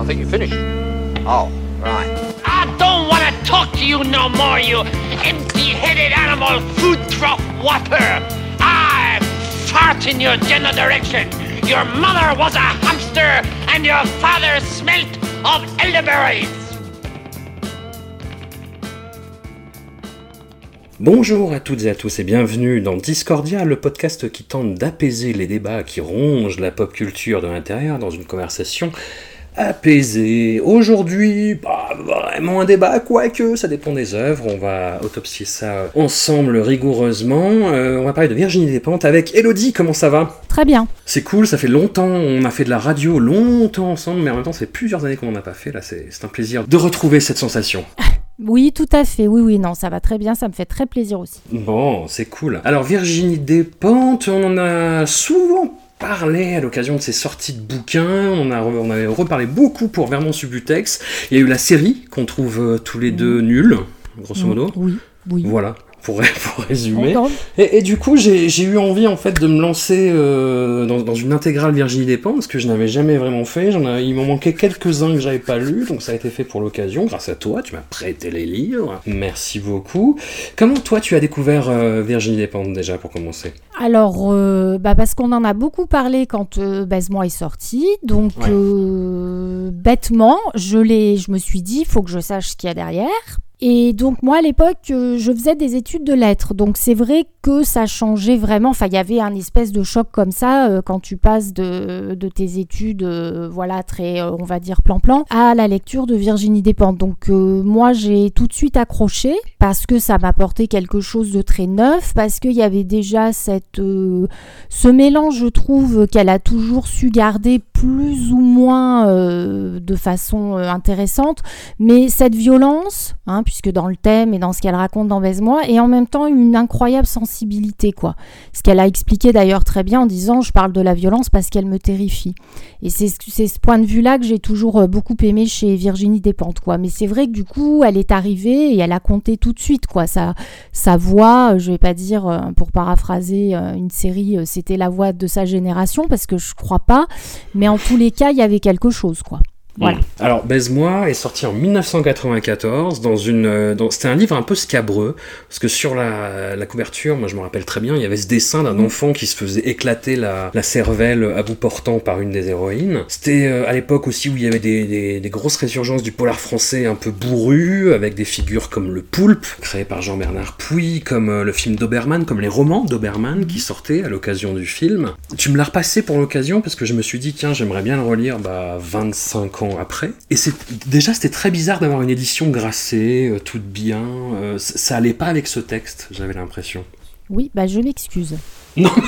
I think you finished. Oh, right. I don't want to talk to you no more, you empty-headed animal food trough whopper. I fart in your general direction. Your mother was a hamster and your father smelt of elderberries. Bonjour à toutes et à tous et bienvenue dans Discordia, le podcast qui tente d'apaiser les débats qui rongent la pop culture de l'intérieur dans une conversation apaisée. Aujourd'hui, pas vraiment un débat, quoique ça dépend des œuvres, on va autopsier ça ensemble rigoureusement. Euh, on va parler de Virginie Despentes avec Elodie, comment ça va? Très bien. C'est cool, ça fait longtemps, on a fait de la radio longtemps ensemble, mais en même temps, ça fait plusieurs années qu'on n'en a pas fait. Là, c'est c'est un plaisir de retrouver cette sensation. Oui, tout à fait. Oui, oui, non, ça va très bien. Ça me fait très plaisir aussi. Bon, c'est cool. Alors, Virginie Despentes, on en a souvent parlé à l'occasion de ses sorties de bouquins. On, a, on avait reparlé beaucoup pour Vernon Subutex. Il y a eu la série qu'on trouve euh, tous les deux nuls, grosso modo. Oui, oui. Voilà, pour, pour résumer. Et, et du coup, j'ai eu envie en fait de me lancer euh, dans, dans une intégrale Virginie Despentes, parce que je n'avais jamais vraiment fait. J'en il m'en manquait quelques-uns que j'avais pas lus, donc ça a été fait pour l'occasion. Grâce à toi, tu m'as prêté les livres. Merci beaucoup. Comment toi, tu as découvert euh, Virginie Despentes déjà pour commencer? Alors, euh, bah parce qu'on en a beaucoup parlé quand euh, Baise-moi est sorti. Donc, Ouais. bêtement, je, je me suis dit, il faut que je sache ce qu'il y a derrière. Et donc, moi, à l'époque, euh, je faisais des études de lettres. Donc, c'est vrai que ça changeait vraiment. Enfin, il y avait un espèce de choc comme ça euh, quand tu passes de, de tes études, euh, voilà, très, on va dire, plan-plan, à la lecture de Virginie Despentes. Donc, moi, j'ai tout de suite accroché parce que ça m'apportait quelque chose de très neuf, parce qu'il y avait déjà cette, ce mélange, je trouve, qu'elle a toujours su garder plus ou moins euh, de façon euh, intéressante, mais cette violence, hein, puisque dans le thème et dans ce qu'elle raconte dans Baise-moi, et en même temps une incroyable sensibilité, quoi. Ce qu'elle a expliqué d'ailleurs très bien en disant je parle de la violence parce qu'elle me terrifie. Et c'est ce point de vue-là que j'ai toujours euh, beaucoup aimé chez Virginie Despentes, quoi. Mais c'est vrai que du coup, elle est arrivée et elle a compté tout de suite, quoi. Sa, sa voix, je vais pas dire, pour paraphraser une série, c'était la voix de sa génération, parce que je crois pas. Mais en tous les cas, il y avait quelque chose, quoi. Voilà. Mm. Alors, Baise-moi est sorti en 1994 dans une. euh, dans- C'était un livre un peu scabreux, parce que sur la, la couverture, moi je me rappelle très bien, il y avait ce dessin d'un enfant qui se faisait éclater la, la cervelle à bout portant par une des héroïnes. C'était euh, à l'époque aussi où il y avait des, des- des grosses résurgences du polar français un peu bourru, avec des figures comme Le Poulpe, créé par Jean-Bernard Puy, comme euh, le film d'Obermann, comme les romans d'Obermann qui sortaient à l'occasion du film. Tu me l'as repassé pour l'occasion parce que je me suis dit, tiens, j'aimerais bien le relire bah, 25 ans après. Et c'est déjà, c'était très bizarre d'avoir une édition grassée, euh, toute bien. euh, ça allait pas avec ce texte, j'avais l'impression. Oui, bah je m'excuse. Non,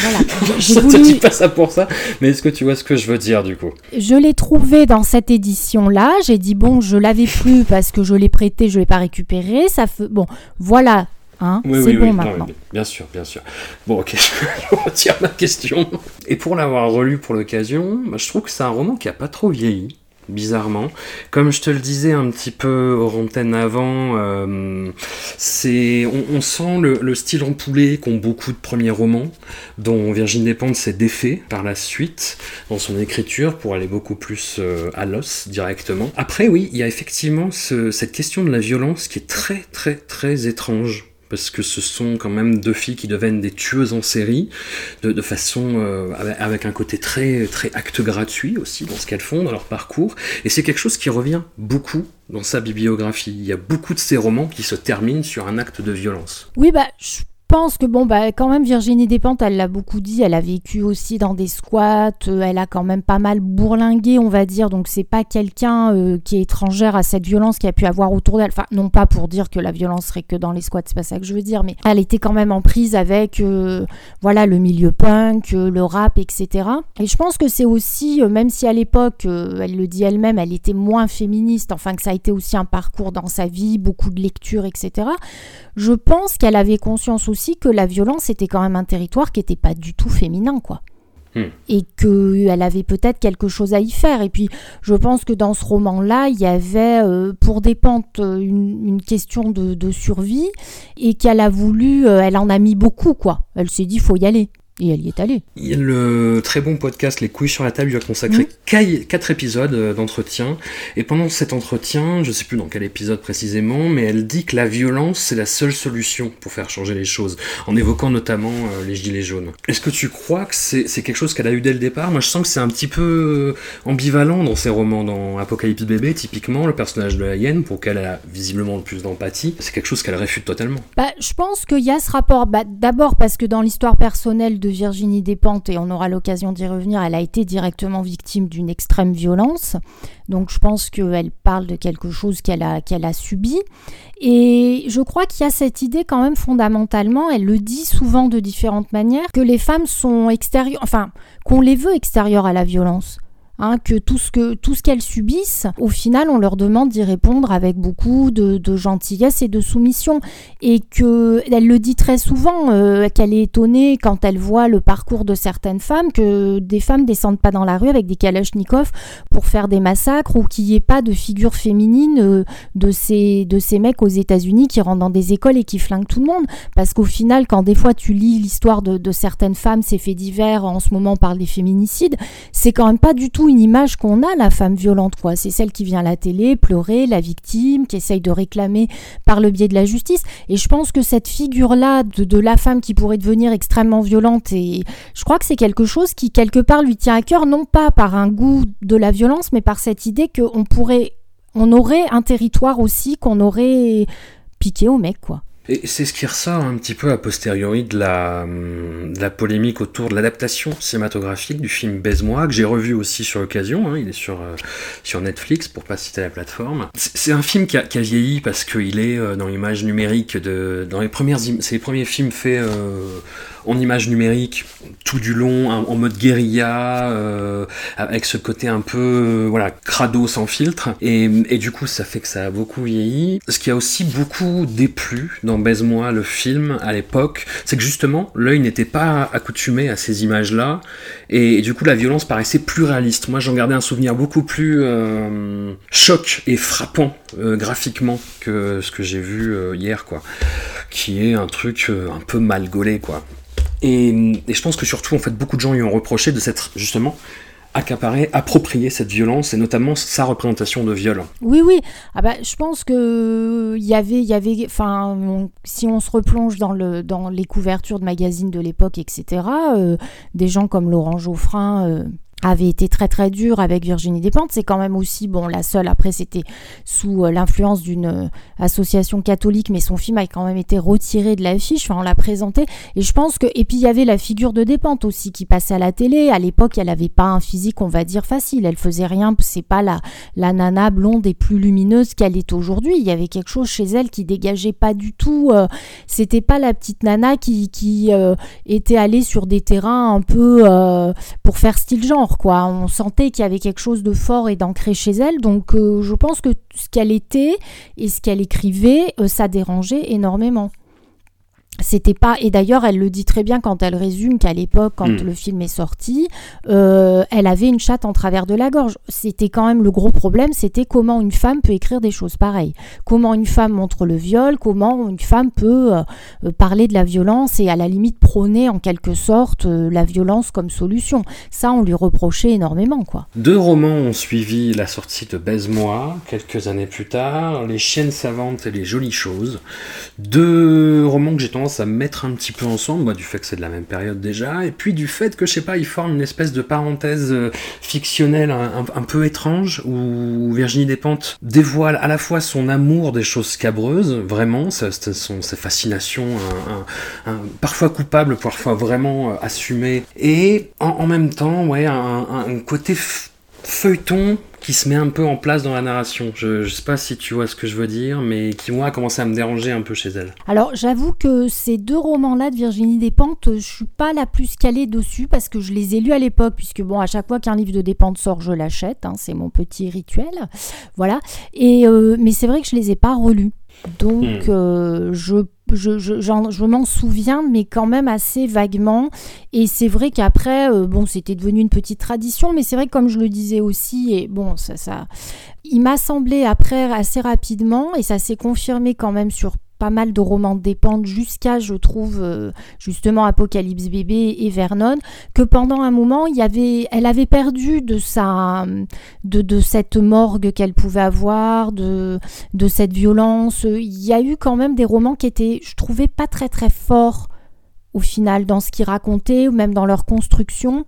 Voilà. Te voulu- dit pas ça pour ça, mais est-ce que tu vois ce que je veux dire du coup? Je l'ai trouvé dans cette édition-là. J'ai dit bon, je l'avais plus parce que je l'ai prêté, je l'ai pas récupéré. Ça fait bon, voilà, hein, Oui, c'est oui, bon oui, maintenant. bien sûr, bien sûr. Bon, ok, je retire ma question. Et pour l'avoir relu pour l'occasion, bah, je trouve que c'est un roman qui a pas trop vieilli, bizarrement. Comme je te le disais un petit peu hors antenne avant, euh, c'est, on, on sent le, le style empoulé qu'ont beaucoup de premiers romans, dont Virginie Despentes s'est défait par la suite dans son écriture pour aller beaucoup plus euh, à l'os directement. Après, oui, il y a effectivement ce- cette question de la violence qui est très, très, très étrange. Parce que ce sont quand même deux filles qui deviennent des tueuses en série, de, façon euh, avec, un côté très très acte gratuit aussi dans ce qu'elles font dans leur parcours. Et c'est quelque chose qui revient beaucoup dans sa bibliographie. Il y a beaucoup de ces romans qui se terminent sur un acte de violence. Oui, bah, pense que bon bah quand même Virginie Despentes elle l'a beaucoup dit elle a vécu aussi dans des squats euh, elle a quand même pas mal bourlingué on va dire donc c'est pas quelqu'un euh, qui est étrangère à cette violence qui a pu avoir autour d'elle. Enfin non pas pour dire que la violence serait que dans les squats c'est pas ça que je veux dire mais elle était quand même en prise avec euh, voilà le milieu punk le rap etc et je pense que c'est aussi même si à l'époque elle le dit elle-même elle était moins féministe enfin que ça a été aussi un parcours dans sa vie beaucoup de lectures etc je pense qu'elle avait conscience aussi que la violence était quand même un territoire qui n'était pas du tout féminin, quoi. Hmm. Et qu'elle avait peut-être quelque chose à y faire. Et puis, je pense que dans ce roman-là, il y avait euh, pour des pentes une, question de, de, survie et qu'elle a voulu, euh, elle en a mis beaucoup, quoi. Elle s'est dit, faut y aller. Et elle y est allée. Le très bon podcast Les couilles sur la table lui a consacré 4 épisodes euh, d'entretien. Et pendant cet entretien, je sais plus dans quel épisode précisément, mais elle dit que la violence c'est la seule solution pour faire changer les choses, en évoquant notamment euh, les gilets jaunes. Est-ce que tu crois que c'est quelque chose qu'elle a eu dès le départ? Moi je sens que c'est un petit peu euh, ambivalent dans ses romans. Dans Apocalypse Bébé, typiquement, le personnage de la hyène, pour qu'elle a visiblement le plus d'empathie, c'est quelque chose qu'elle réfute totalement. Bah, je pense qu'il y a ce rapport. Bah, D'abord parce que dans l'histoire personnelle de Virginie Despentes, et on aura l'occasion d'y revenir, elle a été directement victime d'une extrême violence. Donc je pense qu'elle parle de quelque chose qu'elle a, qu'elle a subi. Et je crois qu'il y a cette idée quand même fondamentalement, elle le dit souvent de différentes manières, que les femmes sont extérieures, enfin qu'on les veut extérieures à la violence. Hein, que tout ce que tout ce qu'elles subissent, au final, on leur demande d'y répondre avec beaucoup de, gentillesse et de soumission, et que elle le dit très souvent euh, qu'elle est étonnée quand elle voit le parcours de certaines femmes, que des femmes descendent pas dans la rue avec des kalachnikovs pour faire des massacres, ou qu'il n'y ait pas de figure féminine euh, de ces de ces mecs aux États-Unis qui rentrent dans des écoles et qui flinguent tout le monde, parce qu'au final, quand des fois tu lis l'histoire de, de certaines femmes, ces faits divers, en ce moment on parle des féminicides, c'est quand même pas du tout une image qu'on a, la femme violente, quoi. C'est celle qui vient à la télé pleurer, la victime, qui essaye de réclamer par le biais de la justice. Et je pense que cette figure-là de, la femme qui pourrait devenir extrêmement violente, et je crois que c'est quelque chose qui, quelque part, lui tient à cœur, non pas par un goût de la violence, mais par cette idée qu'on pourrait, on aurait un territoire aussi qu'on aurait piqué au mec, quoi. Et c'est ce qui ressort un petit peu a posteriori de la, la polémique autour de l'adaptation cinématographique du film Baise-moi, que j'ai revu aussi sur l'occasion, hein, il est sur, euh, sur Netflix pour pas citer la plateforme. C'est un film qui a, qui a vieilli parce qu'il est euh, dans l'image numérique, de, dans les premières, c'est les premiers films faits euh, en image numérique tout du long, en, mode guérilla, euh, avec ce côté un peu euh, voilà crado sans filtre. Et, du coup, ça fait que ça a beaucoup vieilli. Ce qui a aussi beaucoup déplu dans Baise-moi, le film, à l'époque, c'est que justement, l'œil n'était pas accoutumé à ces images-là. Et, du coup, la violence paraissait plus réaliste. Moi, j'en gardais un souvenir beaucoup plus euh, choc et frappant graphiquement que ce que j'ai vu hier, quoi. Qui est un truc un peu mal gaulé, quoi. Et, je pense que surtout, en fait, beaucoup de gens lui ont reproché de s'être justement accaparé, approprié cette violence et notamment sa représentation de viol. Oui, oui. Ah bah, je pense que il y avait, il y avait, enfin, si on se replonge dans le, dans les couvertures de magazines de l'époque, etc. Euh, des gens comme Laurent Geoffrin. Euh, avait été très très dur avec Virginie Despentes. C'est quand même aussi, bon, la seule, après c'était sous euh, l'influence d'une euh, association catholique, mais son film a quand même été retiré de l'affiche, enfin on l'a présenté. Et je pense que, et puis il y avait la figure de Despentes aussi qui passait à la télé. À l'époque, elle n'avait pas un physique, on va dire, facile. Elle faisait rien, c'est pas la, la nana blonde et plus lumineuse qu'elle est aujourd'hui. Il y avait quelque chose chez elle qui dégageait pas du tout. Euh, c'était pas la petite nana qui, qui était allée sur des terrains un peu pour faire style genre. On sentait qu'il y avait quelque chose de fort et d'ancré chez elle. Donc euh, je pense que ce qu'elle était et ce qu'elle écrivait, euh, ça dérangeait énormément c'était pas et d'ailleurs elle le dit très bien quand elle résume qu'à l'époque quand hmm. le film est sorti euh, elle avait une chatte en travers de la gorge. C'était quand même le gros problème c'était comment une femme peut écrire des choses pareilles. Comment une femme montre le viol comment une femme peut euh, euh, parler de la violence et à la limite prôner en quelque sorte la violence comme solution. Ça on lui reprochait énormément quoi. Deux romans ont suivi la sortie de Baise-moi quelques années plus tard Les chiennes savantes et les jolies choses. Deux romans que j'ai tendance à mettre un petit peu ensemble, du fait que c'est de la même période déjà, et puis du fait que, je sais pas, ils forment une espèce de parenthèse euh, fictionnelle un, peu étrange, où Virginie Despentes dévoile à la fois son amour des choses scabreuses, vraiment, sa, son, fascination, parfois coupable, parfois vraiment euh, assumé, et en, même temps, ouais, un, côté feuilleton qui se met un peu en place dans la narration. Je, je sais pas si tu vois ce que je veux dire, mais qui moi a commencé à me déranger un peu chez elle. Alors j'avoue que ces deux romans-là de Virginie Despentes, je suis pas la plus calée dessus parce que je les ai lus à l'époque, puisque bon à chaque fois qu'un livre de Despentes sort, je l'achète, hein, c'est mon petit rituel, voilà. Et euh, mais c'est vrai que je les ai pas relus. Donc, hmm. euh, je, je, je, je m'en souviens, mais quand même assez vaguement. Et c'est vrai qu'après, euh, bon, c'était devenu une petite tradition, mais c'est vrai que comme je le disais aussi, et bon, ça, ça, il m'a semblé après assez rapidement, et ça s'est confirmé quand même sur pas mal de romans dépendent jusqu'à, je trouve, euh, justement Apocalypse bébé et Vernon, que pendant un moment, il y avait, elle avait perdu de sa, de, de cette morgue qu'elle pouvait avoir, de, de cette violence. Il y a eu quand même des romans qui étaient, je trouvais, pas très très forts au final dans ce qu'ils racontaient ou même dans leur construction.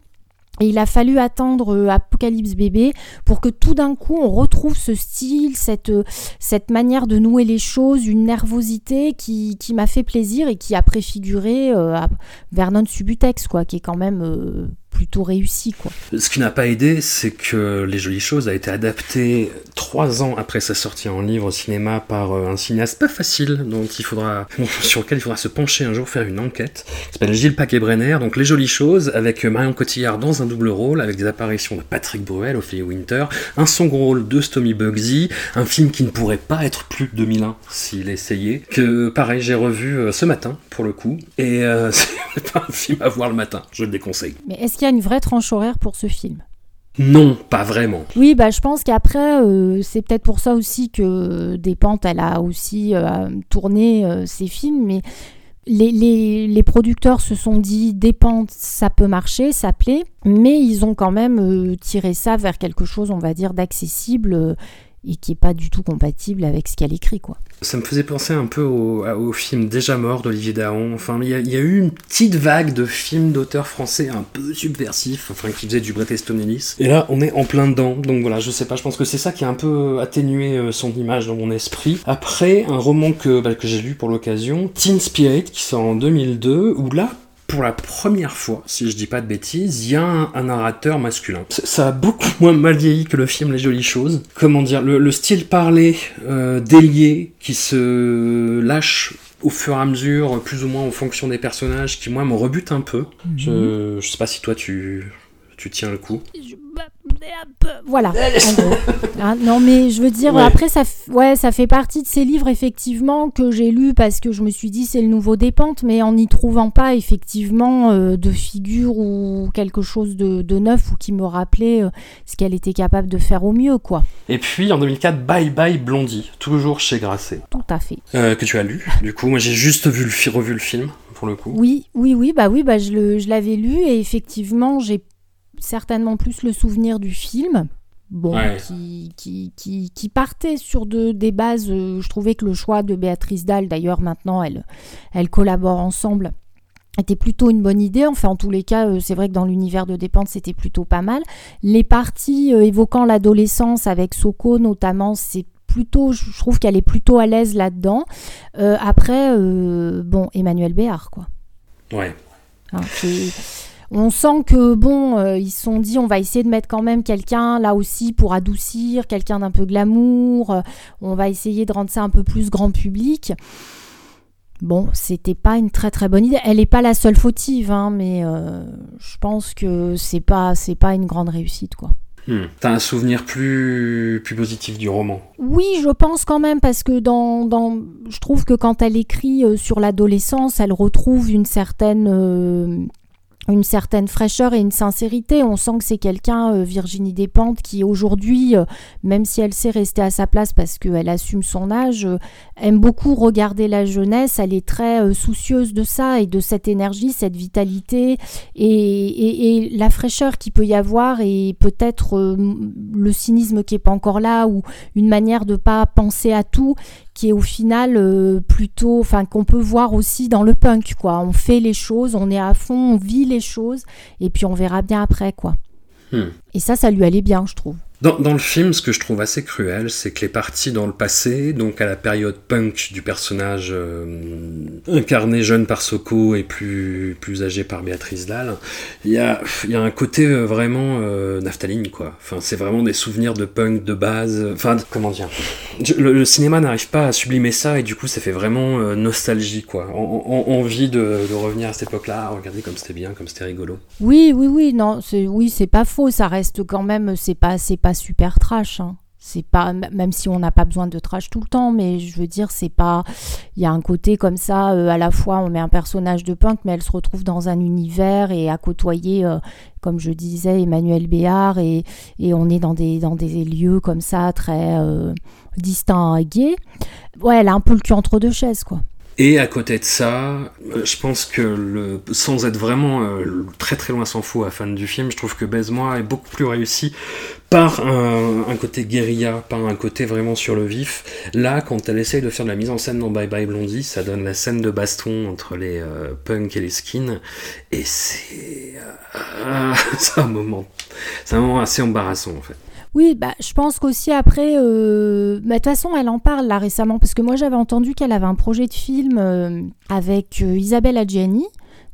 Il a fallu attendre euh, Apocalypse bébé pour que tout d'un coup on retrouve ce style, cette, euh, cette manière de nouer les choses, une nervosité qui, qui m'a fait plaisir et qui a préfiguré euh, Vernon Subutex, quoi, qui est quand même plutôt réussi. Quoi. Ce qui n'a pas aidé, c'est que Les Jolies Choses a été adapté trois ans après sa sortie en livre au cinéma par euh, un cinéaste pas facile, dont il faudra, sur lequel il faudra se pencher un jour, faire une enquête, qui s'appelle Gilles Paquet-Brenner. Donc Les Jolies Choses, avec Marion Cotillard dans un double rôle, avec des apparitions de Patrick Bruel, Ophélie Winter, un second rôle de Stomy Bugsy, un film qui ne pourrait pas être plus de 2001 s'il essayait, que pareil, j'ai revu euh, ce matin, pour le coup, et euh, c'est pas un film à voir le matin, je le déconseille. Mais est-ce qu'il y a une vraie tranche horaire pour ce film. Non, pas vraiment. Oui, bah, je pense qu'après, euh, c'est peut-être pour ça aussi que Despentes, elle a aussi euh, tourné euh, ses films, mais les, les, producteurs se sont dit Despentes, ça peut marcher, ça plaît, mais ils ont quand même tiré ça vers quelque chose, on va dire, d'accessible et qui est pas du tout compatible avec ce qu'elle écrit quoi. Ça me faisait penser un peu au, film Déjà mort d'Olivier Dahan. Enfin, il y, a eu une petite vague de films d'auteurs français un peu subversifs, enfin qui faisaient du Bret Easton. Et là, on est en plein dedans. Donc voilà, je sais pas, je pense que c'est ça qui a un peu atténué euh, son image dans mon esprit. Après, un roman que, bah, que j'ai lu pour l'occasion, Teen Spirit, qui sort en 2002, où là, pour la première fois, si je dis pas de bêtises, il y a un, narrateur masculin. Ça, a beaucoup moins mal vieilli que le film Les Jolies Choses. Comment dire, le, style parlé, euh, délié, qui se lâche au fur et à mesure, plus ou moins en fonction des personnages, qui moi me rebute un peu. Mhm. je, je sais pas si toi tu, tu tiens le coup. Bah, voilà. Hein, non, mais je veux dire, après, ça, ouais, ça fait partie de ces livres, effectivement, que j'ai lus parce que je me suis dit, c'est le nouveau Dépente, mais en n'y trouvant pas, effectivement, euh, de figure ou quelque chose de, neuf ou qui me rappelait euh, ce qu'elle était capable de faire au mieux, quoi. Et puis, en 2004, Bye Bye Blondie, toujours chez Grasset. Tout à fait. Euh, que tu as lu, du coup. Moi, j'ai juste vu le, revu le film, pour le coup. Oui, oui, oui, bah oui, bah je l'avais lu et effectivement, j'ai certainement plus le souvenir du film. Bon, qui, qui, qui, qui, partait sur de, des bases. Euh, je trouvais que le choix de Béatrice Dalle, d'ailleurs, maintenant, elle, elle collabore ensemble, était plutôt une bonne idée. Enfin, en tous les cas, euh, c'est vrai que dans l'univers de Dépente, c'était plutôt pas mal. Les parties euh, évoquant l'adolescence avec Soko, notamment, c'est plutôt, je trouve qu'elle est plutôt à l'aise là-dedans. après, bon, Emmanuel Béard, quoi. Ouais. Hein, on sent que bon, euh, ils se sont dit on va essayer de mettre quand même quelqu'un là aussi pour adoucir, quelqu'un d'un peu glamour. Euh, on va essayer de rendre ça un peu plus grand public. Bon, c'était pas une très très bonne idée. Elle n'est pas la seule fautive, hein, mais euh, je pense que c'est pas c'est pas une grande réussite quoi. Hmm. T'as un souvenir plus, plus positif du roman? Oui, je pense quand même, parce que dans, dans je trouve que quand elle écrit sur l'adolescence, elle retrouve une certaine une certaine fraîcheur et une sincérité. On sent que c'est quelqu'un, euh, Virginie Despentes, qui aujourd'hui, euh, même si elle sait rester à sa place parce qu'elle assume son âge, euh, aime beaucoup regarder la jeunesse. Elle est très soucieuse de ça et de cette énergie, cette vitalité et, et, la fraîcheur qui peut y avoir et peut-être le cynisme qui est pas encore là ou une manière de pas penser à tout qui est au final euh, plutôt, enfin qu'on peut voir aussi dans le punk, quoi. On fait les choses, on est à fond, on vit les choses, et puis on verra bien après, quoi. Hmm. Et ça, ça lui allait bien, je trouve. Dans, dans, le film, ce que je trouve assez cruel, c'est que les parties dans le passé, donc à la période punk du personnage euh, incarné jeune par Soko et plus, plus âgé par Béatrice Dalle, il y a, y a un côté euh, vraiment euh, naphtaline, quoi. Enfin, c'est vraiment des souvenirs de punk de base. Enfin, comment dire le, le, cinéma n'arrive pas à sublimer ça et du coup, ça fait vraiment euh, nostalgie, quoi. En, en, envie de, de, revenir à cette époque-là, regarder comme c'était bien, comme c'était rigolo. Oui, oui, oui, non, oui, c'est pas faux, ça reste quand même, c'est pas, c'est pas super trash. Hein. C'est pas même si on n'a pas besoin de trash tout le temps, mais je veux dire c'est pas. Il y a un côté comme ça. Euh, à la fois on met un personnage de punk, mais elle se retrouve dans un univers et à côtoyer, euh, comme je disais, Emmanuel Béard et, et, on est dans des dans des lieux comme ça très euh, distingués. Ouais, elle a un peu le cul entre deux chaises quoi. Et à côté de ça, je pense que sans être vraiment euh, très très loin s'en fout à fan du film, je trouve que Baise-moi est beaucoup plus réussi par un, côté guérilla, par un côté vraiment sur le vif. Là, quand elle essaye de faire de la mise en scène dans Bye Bye Blondie, ça donne la scène de baston entre les euh, punks et les skins, et c'est euh, c'est un moment assez embarrassant en fait. Oui, bah, je pense qu'aussi après, euh, bah, de toute façon, elle en parle là récemment, parce que moi j'avais entendu qu'elle avait un projet de film euh, avec euh, Isabelle Adjani.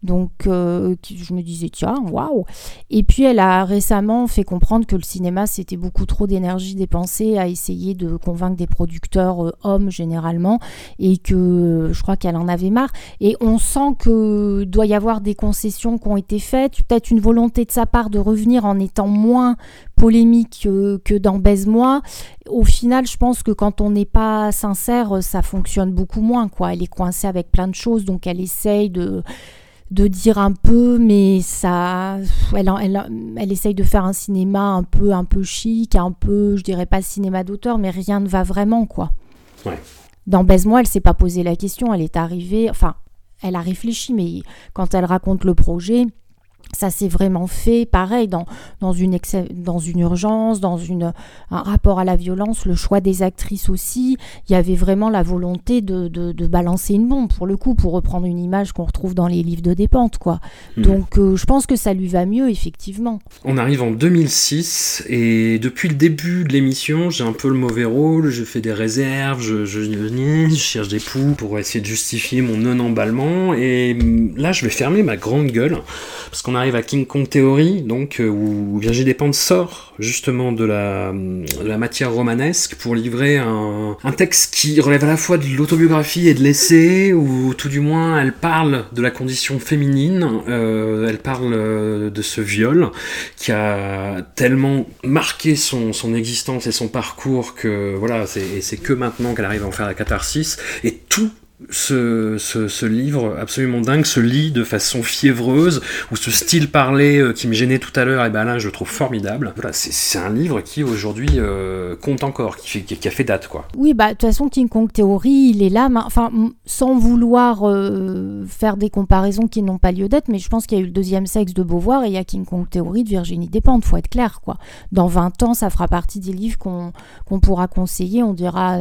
Donc, euh, je me disais, tiens, waouh! Et puis, elle a récemment fait comprendre que le cinéma, c'était beaucoup trop d'énergie dépensée à essayer de convaincre des producteurs euh, hommes, généralement, et que euh, je crois qu'elle en avait marre. Et on sent que doit y avoir des concessions qui ont été faites, peut-être une volonté de sa part de revenir en étant moins polémique que, dans Baise-moi. Au final, je pense que quand on n'est pas sincère, ça fonctionne beaucoup moins, quoi. Elle est coincée avec plein de choses, donc elle essaye de de dire un peu, mais ça, elle, elle, elle, essaye de faire un cinéma un peu, un peu chic, un peu, je dirais pas cinéma d'auteur, mais rien ne va vraiment, quoi. Ouais. Dans Baise-moi, elle s'est pas posé la question, elle est arrivée, enfin, elle a réfléchi, mais quand elle raconte le projet, ça s'est vraiment fait pareil dans, dans, une, dans une urgence, dans une, un rapport à la violence, le choix des actrices aussi. Il y avait vraiment la volonté de, de, de balancer une bombe, pour le coup, pour reprendre une image qu'on retrouve dans les livres de Dépente. Quoi. Mmh. Donc euh, je pense que ça lui va mieux, effectivement. On arrive en 2006 et depuis le début de l'émission, j'ai un peu le mauvais rôle, je fais des réserves, je, je, je cherche des poux pour essayer de justifier mon non-emballement et là je vais fermer ma grande gueule parce qu'on arrive à King Kong Theory, donc euh, où Virginie Despentes sort justement de la, matière romanesque pour livrer un, texte qui relève à la fois de l'autobiographie et de l'essai, ou tout du moins elle parle de la condition féminine, euh, elle parle de ce viol qui a tellement marqué son, son existence et son parcours que voilà, c'est que maintenant qu'elle arrive à en faire la catharsis, et tout ce, ce, livre absolument dingue se lit de façon fiévreuse, ou ce style parlé euh, qui me gênait tout à l'heure, et ben là je le trouve formidable. Voilà, c'est un livre qui aujourd'hui euh, compte encore, qui, fait, qui, a fait date quoi. Oui, bah de toute façon King Kong Theory, il est là, enfin sans vouloir euh, faire des comparaisons qui n'ont pas lieu d'être, mais je pense qu'il y a eu le deuxième sexe de Beauvoir et il y a King Kong Theory de Virginie Despentes, faut être clair quoi. Dans 20 ans, ça fera partie des livres qu'on qu'on pourra conseiller, on dira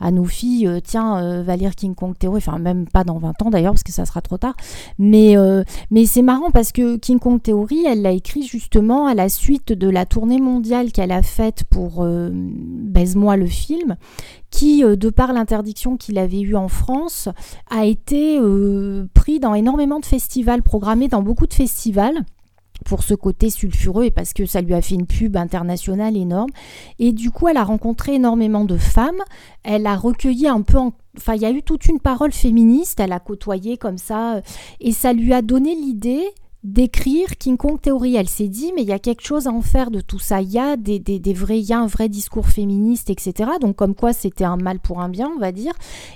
à nos filles, tiens, va lire King Kong Theory, enfin même pas dans 20 ans d'ailleurs parce que ça sera trop tard. Mais, euh, mais c'est marrant parce que King Kong Theory, elle l'a écrit justement à la suite de la tournée mondiale qu'elle a faite pour euh, Baise-moi le film, qui, euh, de par l'interdiction qu'il avait eue en France, a été pris dans énormément de festivals, programmé dans beaucoup de festivals pour ce côté sulfureux et parce que ça lui a fait une pub internationale énorme. Et du coup, elle a rencontré énormément de femmes. Elle a recueilli un peu, en... enfin, il y a eu toute une parole féministe. Elle a côtoyé comme ça, et ça lui a donné l'idée d'écrire King Kong Theory. Elle s'est dit, mais il y a quelque chose à en faire de tout ça. Il y a des, vrais, il y a un vrai discours féministe, etc. Donc comme quoi c'était un mal pour un bien, on va dire.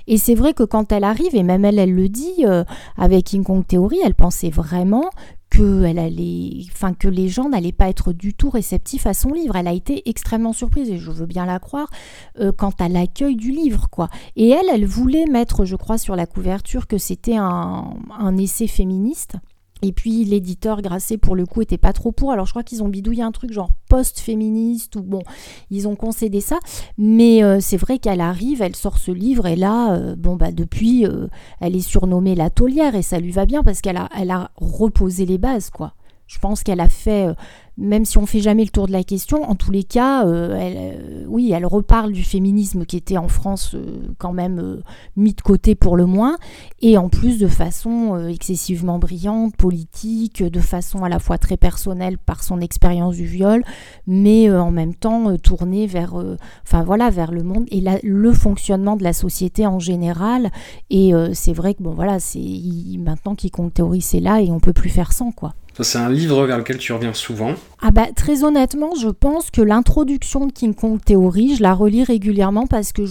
Et c'est vrai que quand elle arrive, et même elle, elle le dit euh, avec King Kong Theory, elle pensait vraiment que, elle allait, enfin, que les gens n'allaient pas être du tout réceptifs à son livre. Elle a été extrêmement surprise, et je veux bien la croire, euh, quant à l'accueil du livre. quoi. Et elle, elle voulait mettre, je crois, sur la couverture que c'était un essai féministe Et puis l'éditeur Grasset, pour le coup, était pas trop pour. Alors je crois qu'ils ont bidouillé un truc genre post-féministe ou bon, ils ont concédé ça. Mais euh, c'est vrai qu'elle arrive, elle sort ce livre et là, euh, bon bah depuis, euh, elle est surnommée la taulière et ça lui va bien parce qu'elle a, elle a reposé les bases quoi. Je pense qu'elle a fait même si on fait jamais le tour de la question, en tous les cas, euh, elle, euh, oui, elle reparle du féminisme qui était en France euh, quand même mis de côté pour le moins, et en plus de façon excessivement brillante, politique, de façon à la fois très personnelle par son expérience du viol, mais en même temps tournée vers, enfin voilà, vers le monde et le fonctionnement de la société en général. Et c'est vrai que bon voilà, c'est maintenant quiconque théorie c'est là et on peut plus faire sans quoi. C'est un livre vers lequel tu reviens souvent. Ah bah très honnêtement, je pense que l'introduction de King Kong Theory, je la relis régulièrement parce que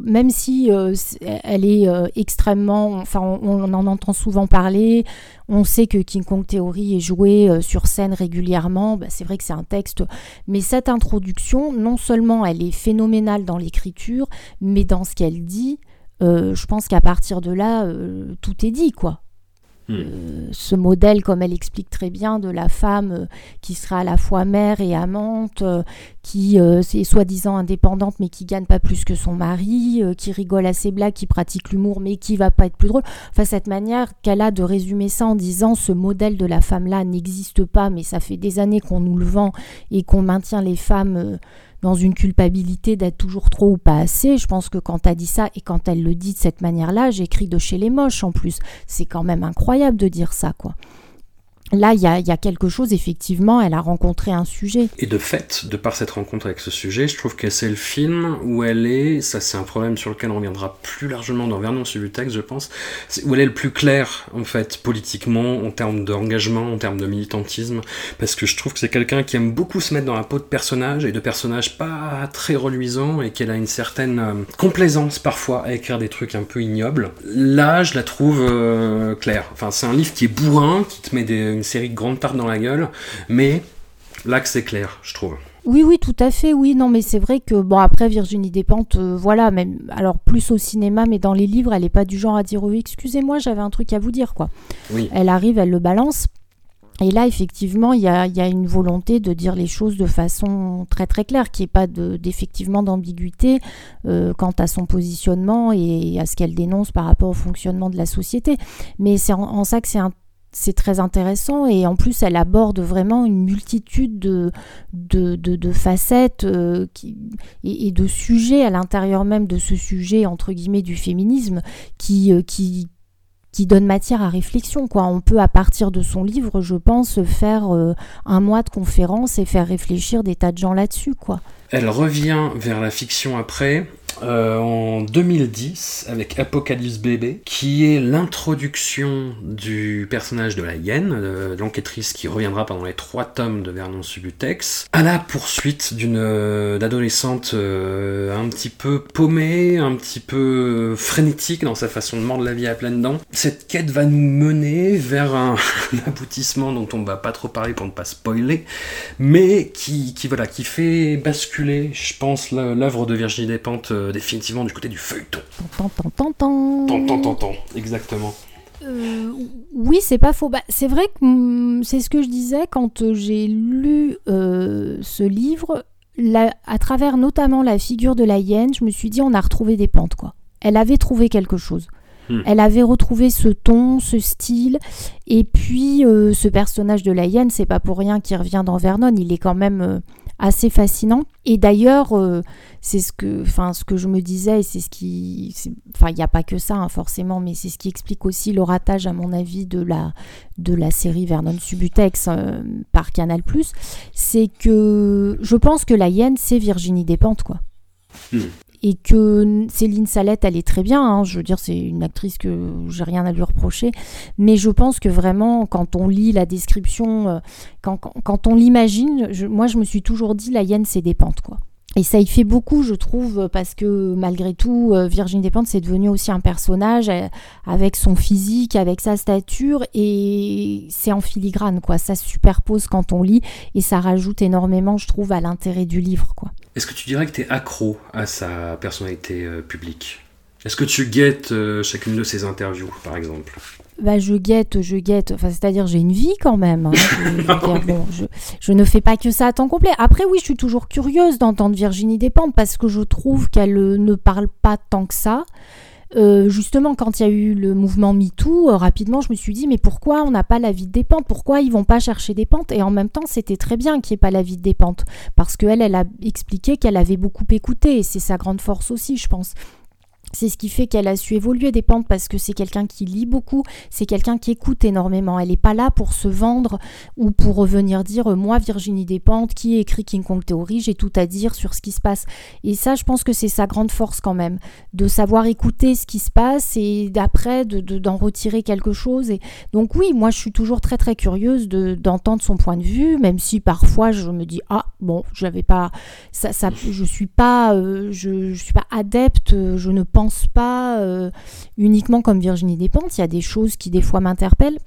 même si euh, elle est euh, extrêmement, enfin on, en entend souvent parler, on sait que King Kong Theory est joué euh, sur scène régulièrement, bah, c'est vrai que c'est un texte, mais cette introduction, non seulement elle est phénoménale dans l'écriture, mais dans ce qu'elle dit, je pense qu'à partir de là, tout est dit quoi. Hmm. Euh, ce modèle, comme elle explique très bien, de la femme euh, qui sera à la fois mère et amante, euh, qui est soi-disant indépendante mais qui gagne pas plus que son mari, qui rigole à ses blagues, qui pratique l'humour mais qui va pas être plus drôle. Enfin, cette manière qu'elle a de résumer ça en disant ce modèle de la femme-là n'existe pas, mais ça fait des années qu'on nous le vend et qu'on maintient les femmes dans une culpabilité d'être toujours trop ou pas assez. Je pense que quand elle dit ça et quand elle le dit de cette manière-là, j'écris de chez les moches en plus. C'est quand même incroyable de dire ça, quoi. Là, il y a, quelque chose, effectivement, elle a rencontré un sujet. Et de fait, de par cette rencontre avec ce sujet, je trouve que c'est le film où elle est, ça c'est un problème sur lequel on reviendra plus largement dans Vernon texte, je pense, où elle est le plus claire, en fait, politiquement, en termes d'engagement, en termes de militantisme, parce que je trouve que c'est quelqu'un qui aime beaucoup se mettre dans la peau de personnages, et de personnages pas très reluisants, et qu'elle a une certaine euh, complaisance parfois à écrire des trucs un peu ignobles. Là, je la trouve euh, claire. Enfin, c'est un livre qui est bourrin, qui te met des une série de grandes tartes dans la gueule, mais là que c'est clair, je trouve. Oui, oui, tout à fait, oui. Non, mais c'est vrai que, bon, après, Virginie Despentes, euh, voilà, même, alors plus au cinéma, mais dans les livres, elle n'est pas du genre à dire, oui, excusez-moi, j'avais un truc à vous dire, quoi. Oui. Elle arrive, elle le balance. Et là, effectivement, il y a, y a, une volonté de dire les choses de façon très très claire, qui n'y ait pas d'effectivement d'ambiguïté euh, quant à son positionnement et à ce qu'elle dénonce par rapport au fonctionnement de la société. Mais c'est en, ça que c'est un c'est très intéressant et en plus elle aborde vraiment une multitude de, de, facettes euh, et, de sujets à l'intérieur même de ce sujet entre guillemets du féminisme qui, euh, qui, qui donne matière à réflexion. Quoi. On peut à partir de son livre, je pense, faire euh, un mois de conférence et faire réfléchir des tas de gens là-dessus. quoi. Elle revient vers la fiction après euh, en 2010 avec Apocalypse Bébé, qui est l'introduction du personnage de la hyène, euh, l'enquêtrice qui reviendra pendant les trois tomes de Vernon Subutex, à la poursuite d'une euh, adolescente un petit peu paumée, un petit peu frénétique dans sa façon de mordre la vie à pleines dents. Cette quête va nous mener vers un, aboutissement dont on va pas trop parler pour ne pas spoiler, mais qui, qui voilà, qui fait basculer, je pense, l'œuvre de Virginie Despentes euh, définitivement du côté du feuilleton. Tant, tant, tant, tant. Tant, tant, tant, exactement. Euh, oui, c'est pas faux. Bah, c'est vrai que mm, c'est ce que je disais quand euh, j'ai lu ce livre, à travers notamment la figure de la hyène, je me suis dit on a retrouvé des pentes quoi. Elle avait trouvé quelque chose. Hmm. Elle avait retrouvé ce ton, ce style, et puis ce personnage de la hyène, c'est pas pour rien qu'il revient dans Vernon. Il est quand même assez fascinant. Et d'ailleurs, euh, c'est ce que, enfin, ce que je me disais, et c'est ce qui, enfin, il n'y a pas que ça hein, forcément, mais c'est ce qui explique aussi le ratage, à mon avis, de la, de la série Vernon Subutex euh, par Canal+. C'est que je pense que la hyène, c'est Virginie Despentes, quoi. Hmm et que Céline Salette, est très bien. Hein. je veux dire, c'est une actrice que j'ai rien à lui reprocher. Mais je pense que vraiment, quand on lit la description, euh, quand, on l'imagine, moi, je me suis toujours dit, la hyène, c'est des pentes, quoi. Et ça y fait beaucoup, je trouve, parce que malgré tout, euh, Virginie Despentes, c'est devenu aussi un personnage euh, avec son physique, avec sa stature, et c'est en filigrane, quoi. Ça se superpose quand on lit, et ça rajoute énormément, je trouve, à l'intérêt du livre, quoi. Est-ce que tu dirais que tu es accro à sa personnalité euh, publique? Est-ce que tu guettes chacune de ces interviews, par exemple? Bah, je guette, je guette. Enfin, c'est-à-dire, j'ai une vie quand même. hein. Je, je veux dire, bon, je, je ne fais pas que ça à temps complet. Après, oui, je suis toujours curieuse d'entendre Virginie Despentes parce que je trouve qu'elle euh, ne parle pas tant que ça. Euh, justement, quand il y a eu le mouvement MeToo, euh, rapidement, je me suis dit, mais pourquoi on n'a pas la vie de Despentes? Pourquoi ils vont pas chercher Despentes? Et en même temps, c'était très bien qu'il n'y ait pas la vie de Despentes parce qu'elle, elle a expliqué qu'elle avait beaucoup écouté et c'est sa grande force aussi, je pense. C'est ce qui fait qu'elle a su évoluer des pentes parce que c'est quelqu'un qui lit beaucoup, c'est quelqu'un qui écoute énormément. Elle n'est pas là pour se vendre ou pour revenir dire euh, moi Virginie Despentes qui écrit King Kong Theory, j'ai tout à dire sur ce qui se passe. Et ça, je pense que c'est sa grande force quand même, de savoir écouter ce qui se passe et d'après de, de- d'en retirer quelque chose. Donc oui, moi je suis toujours très très curieuse de, d'entendre son point de vue, même si parfois je me dis ah bon, j'avais pas je suis pas euh, je, je suis pas adepte, euh, je ne pas euh, uniquement comme Virginie Despentes. Il y a des choses qui des fois m'interpellent.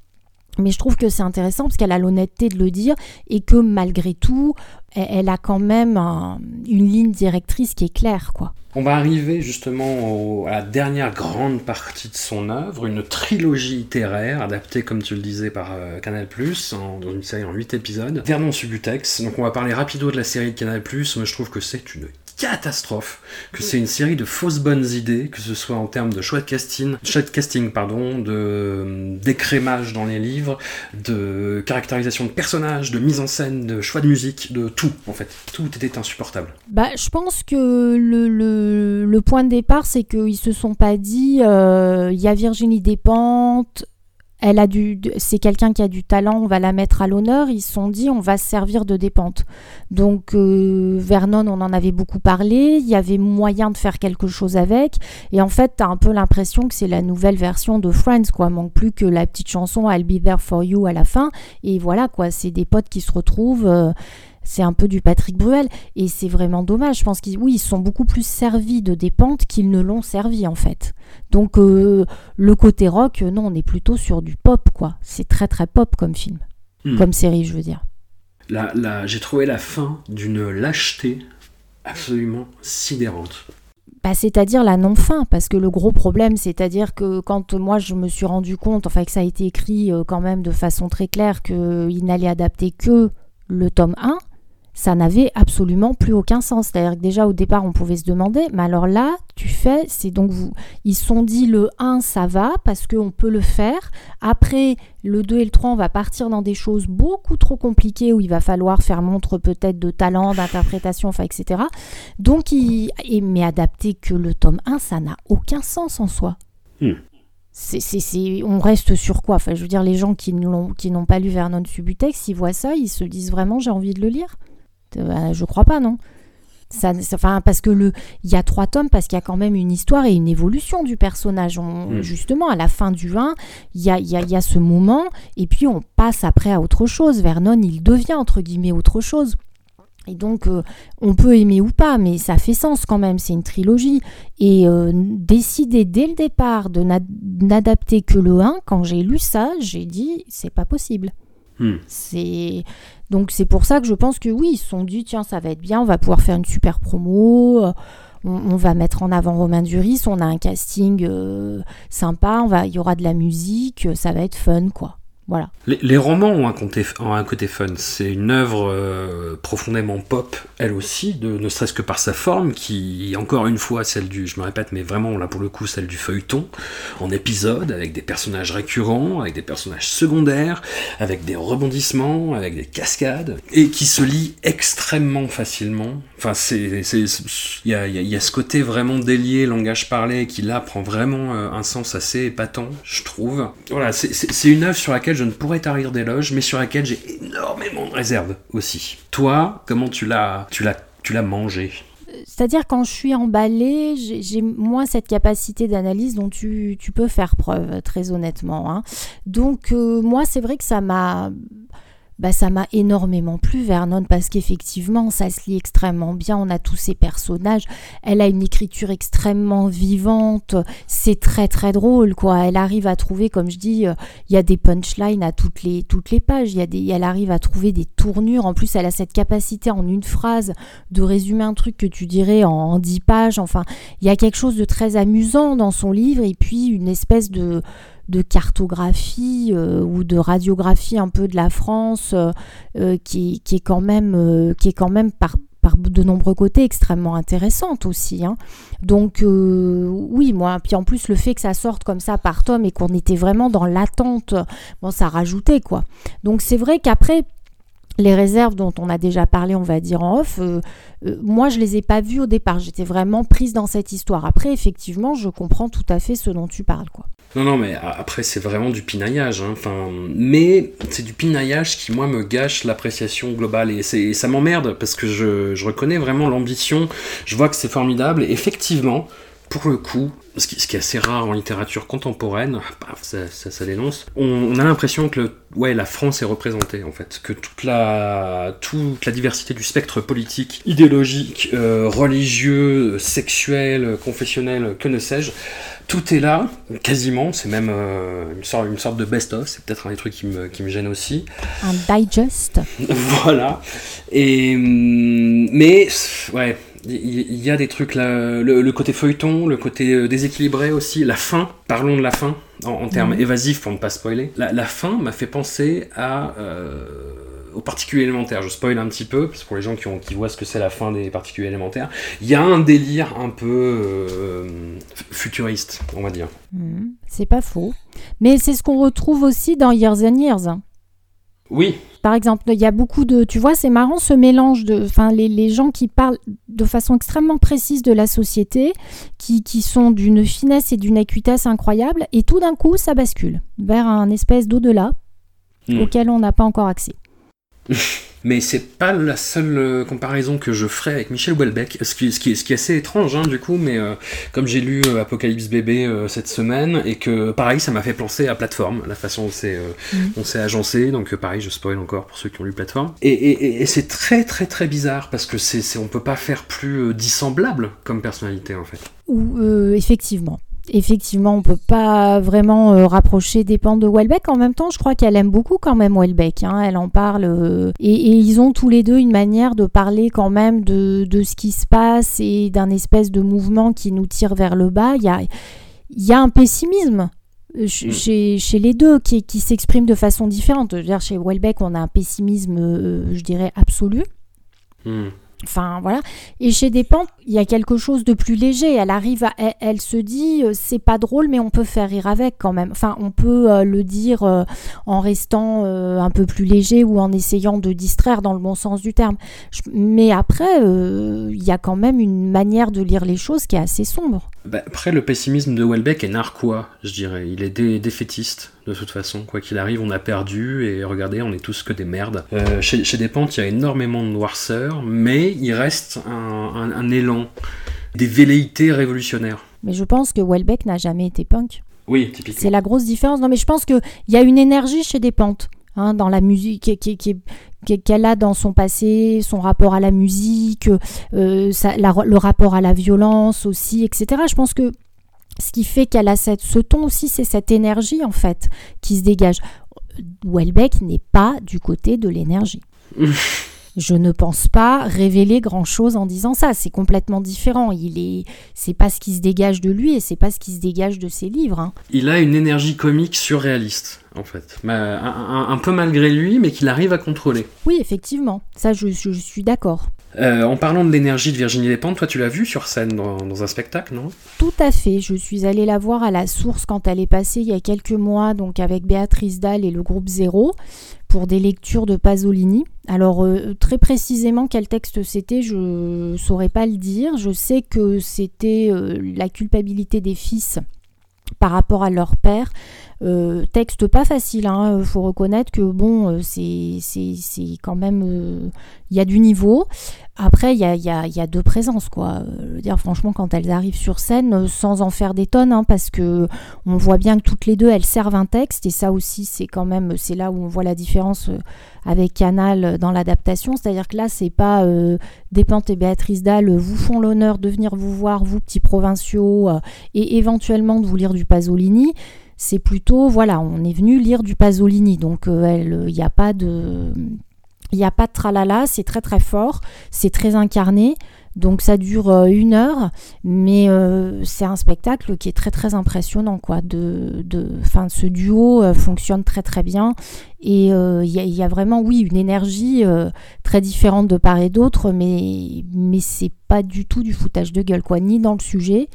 Mais je trouve que c'est intéressant parce qu'elle a l'honnêteté de le dire et que malgré tout, elle, a quand même un- une ligne directrice qui est claire, quoi. On va arriver justement à la dernière grande partie de son œuvre, une trilogie littéraire adaptée, comme tu le disais, par euh, Canal+, dans une série en 8 épisodes. Vernon Subutex, donc on va parler rapido de la série de Canal+, moi je trouve que c'est une catastrophe, que c'est une série de fausses bonnes idées, que ce soit en termes de choix de casting, de casting pardon, de euh, d'écrémage dans les livres, de caractérisation de personnages, de mise en scène, de choix de musique, de tout en fait. Tout était insupportable. Bah, je pense que le point de départ, c'est qu'ils se sont pas dit euh, il y a Virginie Despentes, elle a du, c'est quelqu'un qui a du talent, on va la mettre à l'honneur. Ils se sont dit on va se servir de Despentes. Donc euh, Vernon, on en avait beaucoup parlé. Il y avait moyen de faire quelque chose avec. Et en fait, t'as un peu l'impression que c'est la nouvelle version de Friends, quoi. Manque plus que la petite chanson I'll be there for you à la fin. Et voilà, quoi. C'est des potes qui se retrouvent. euh, c'est un peu du Patrick Bruel et c'est vraiment dommage. Je pense qu'ils oui, ils sont beaucoup plus servis de des pentes qu'ils ne l'ont servi en fait. Donc euh, le côté rock, euh, non, on est plutôt sur du pop quoi. C'est très très pop comme film, Hmm. comme série, je veux dire. La, la- j'ai trouvé la fin d'une lâcheté absolument sidérante. Bah, c'est-à-dire la non-fin, parce que le gros problème, c'est-à-dire que quand moi je me suis rendu compte, enfin que ça a été écrit euh, quand même de façon très claire qu'il n'allait adapter que le tome 1, ça n'avait absolument plus aucun sens. C'est-à-dire que déjà au départ on pouvait se demander, mais alors là, tu fais, c'est donc vous, ils se sont dit le 1 ça va parce qu'on peut le faire. Après le 2 et le 3 on va partir dans des choses beaucoup trop compliquées où il va falloir faire montre peut-être de talent, d'interprétation, enfin etc. Donc, il, et- mais adapter que le tome 1, ça n'a aucun sens en soi. Hmm. C'est, c'est- c'est- on reste sur quoi? Enfin, je veux dire, les gens qui n'ont, qui n'ont pas lu Vernon Subutex, ils voient ça, ils se disent vraiment j'ai envie de le lire. Euh, je crois pas, non. Ça, enfin, parce que le, il y a trois tomes, parce qu'il y a quand même une histoire et une évolution du personnage. On- Hmm. Justement, à la fin du 1, il y a, y a- y a ce moment, et puis on passe après à autre chose. Vernon, il devient entre guillemets autre chose. Et donc, euh, on peut aimer ou pas, mais ça fait sens quand même, c'est une trilogie. Et euh, décider dès le départ de n'a- n'adapter que le 1, quand j'ai lu ça, j'ai dit, c'est pas possible. Hmm. C'est donc c'est pour ça que je pense que oui, ils se sont dit tiens ça va être bien, on va pouvoir faire une super promo, euh, on, va mettre en avant Romain Duris, on a un casting euh, sympa, on va il y aura de la musique, euh, ça va être fun quoi. Voilà. Les, romans ont un, côté, ont un côté fun. C'est une œuvre euh, profondément pop, elle aussi, de, ne serait-ce que par sa forme, qui, encore une fois, celle du, je me répète, mais vraiment, là pour le coup, celle du feuilleton, en épisode, avec des personnages récurrents, avec des personnages secondaires, avec des rebondissements, avec des cascades, et qui se lit extrêmement facilement. Enfin, c'est, il y a, y a- ce côté vraiment délié, langage parlé, qui là prend vraiment euh, un sens assez épatant, je trouve. Voilà, c'est, une œuvre sur laquelle je ne pourrais tarir d'éloges, mais sur laquelle j'ai énormément de réserves aussi. Toi, comment tu l'as, tu l'as, tu l'as mangé? C'est-à-dire quand je suis emballée, j'ai j'ai moins cette capacité d'analyse dont tu, tu peux faire preuve, très honnêtement. hein. Donc euh, moi, c'est vrai que ça m'a... bah, ça m'a énormément plu, Vernon, parce qu'effectivement, ça se lit extrêmement bien. On a tous ces personnages. Elle a une écriture extrêmement vivante. C'est très, très drôle, quoi. Elle arrive à trouver, comme je dis, euh, il y a des punchlines à toutes les, toutes les pages. Y a des, elle arrive à trouver des tournures. En plus, elle a cette capacité en une phrase de résumer un truc que tu dirais en dix pages. Enfin, il y a quelque chose de très amusant dans son livre et puis une espèce de de cartographie euh, ou de radiographie un peu de la France euh, euh, qui, est quand même, par, de nombreux côtés extrêmement intéressante aussi. Hein. Donc oui, moi, puis en plus le fait que ça sorte comme ça par tome et qu'on était vraiment dans l'attente, bon, ça rajoutait quoi. Donc c'est vrai qu'après, les réserves dont on a déjà parlé, on va dire en off, moi je les ai pas vues au départ. J'étais vraiment prise dans cette histoire. Après, effectivement, je comprends tout à fait ce dont tu parles, quoi. Non, non, mais après, c'est vraiment du pinaillage. Hein. Enfin, mais c'est du pinaillage qui, moi, me gâche l'appréciation globale. Et, ça m'emmerde parce que je, reconnais vraiment l'ambition. Je vois que c'est formidable. Effectivement, pour le coup, ce qui, ce qui, est assez rare en littérature contemporaine, ça, ça, ça dénonce, on, a l'impression que le, ouais, la France est représentée en fait, que toute la, toute la diversité du spectre politique, idéologique, euh, religieux, sexuel, confessionnel, que ne sais-je, tout est là, quasiment, c'est même euh, une, sorte, une sorte de best-of, c'est peut-être un des trucs qui me, qui me gêne aussi. Un digest. voilà. Et, hum, mais, ouais, il y, a des trucs là, le, côté feuilleton, le côté euh, déséquilibré aussi, la fin, parlons de la fin, en, termes mhm. évasifs pour ne pas spoiler. La, fin m'a fait penser à... Euh, aux particules élémentaires. Je spoil un petit peu, parce que pour les gens qui, ont, qui voient ce que c'est la fin des particules élémentaires, il y a un délire un peu euh, futuriste, on va dire. Mhm. c'est pas faux. Mais c'est ce qu'on retrouve aussi dans Years and Years. Oui, par exemple, il y a beaucoup de, tu vois, c'est marrant ce mélange de, enfin, les, gens qui parlent de façon extrêmement précise de la société, qui, qui sont d'une finesse et d'une acuitesse incroyable, et tout d'un coup, ça bascule vers un espèce d'au-delà hmm. auquel on n'a pas encore accès. Mais c'est pas la seule euh, comparaison que je ferai avec Michel Houellebecq, ce qui, est assez étrange hein, du coup, mais euh, comme j'ai lu euh, Apocalypse Bébé cette semaine, et que pareil, ça m'a fait penser à Plateforme, la façon dont c'est s'est agencé, donc pareil, je spoil encore pour ceux qui ont lu Plateforme. Et, c'est très très très bizarre, parce que c'est on peut pas faire plus dissemblable comme personnalité en fait. Ou effectivement effectivement, on peut pas vraiment euh, rapprocher des pentes de Welbeck. En même temps, je crois qu'elle aime beaucoup quand même Welbeck. Hein. Elle en parle. Euh, et, ils ont tous les deux une manière de parler quand même de, ce qui se passe et d'un espèce de mouvement qui nous tire vers le bas. Il y a, y a un pessimisme euh, mm. chez, chez, les deux qui, qui s'exprime de façon différente. dire, chez Welbeck, on a un pessimisme, je dirais, absolu. Mm. Enfin voilà. Et chez Despentes, il y a quelque chose de plus léger. Elle arrive, elle, se dit, euh, c'est pas drôle, mais on peut faire rire avec quand même. Enfin, on peut euh, le dire euh, en restant un peu plus léger ou en essayant de distraire dans le bon sens du terme. mais après, il y a quand même une manière de lire les choses qui est assez sombre. Bah, après, le pessimisme de Welbeck est narquois, je dirais. Il est défaitiste, de toute façon. Quoi qu'il arrive, on a perdu, et regardez, on est tous que des merdes. chez, chez Despentes, il y a énormément de noirceur, mais il reste un élan des velléités révolutionnaires. Mais je pense que Welbeck n'a jamais été punk. Oui, typiquement. C'est la grosse différence. Non, mais je pense qu'il y a une énergie chez des pentes, hein, dans la musique, qu'elle a dans son passé, son rapport à la musique, euh, le rapport à la violence aussi, etc. Je pense que ce qui fait qu'elle a cette, ce ton aussi, c'est cette énergie en fait qui se dégage. Welbeck n'est pas du côté de l'énergie. je ne pense pas révéler grand chose en disant ça. C'est complètement différent. Il est, c'est pas ce qui se dégage de lui et c'est pas ce qui se dégage de ses livres. Hein. Il a une énergie comique surréaliste, en fait, un, peu malgré lui, mais qu'il arrive à contrôler. Oui, effectivement. Ça, je, suis d'accord. Euh, en parlant de l'énergie de Virginie Despentes, toi tu l'as vue sur scène dans, un spectacle, non? Tout à fait. Je suis allée la voir à la source quand elle est passée il y a quelques mois, donc avec Béatrice Dalle et le groupe Zéro pour des lectures de Pasolini. Alors euh, très précisément quel texte c'était, je ne saurais pas le dire. Je sais que c'était euh, la culpabilité des fils par rapport à leur père. Euh, texte pas facile, il hein. faut reconnaître que bon, c'est quand même il y a du niveau. Après, il y a, y, a, deux présences, quoi. Euh, dire, franchement, quand elles arrivent sur scène, euh, sans en faire des tonnes, hein, parce que on voit bien que toutes les deux, elles servent un texte, et ça aussi, c'est quand même, c'est là où on voit la différence euh, avec Canal dans l'adaptation. C'est-à-dire que là, c'est pas euh, Despentes et Béatrice Dalle vous font l'honneur de venir vous voir, vous petits provinciaux, et éventuellement de vous lire du Pasolini c'est plutôt, voilà, on est venu lire du Pasolini, donc il n'y a pas de il a pas de tralala, c'est très très fort, c'est très incarné. Donc ça dure euh, une heure, mais euh, c'est un spectacle qui est très très impressionnant. Quoi. De, de, ce duo euh, fonctionne très très bien et il y, y, a vraiment, oui, une énergie très différente de part et d'autre, mais, mais c'est pas du tout du foutage de gueule, quoi, ni dans le sujet,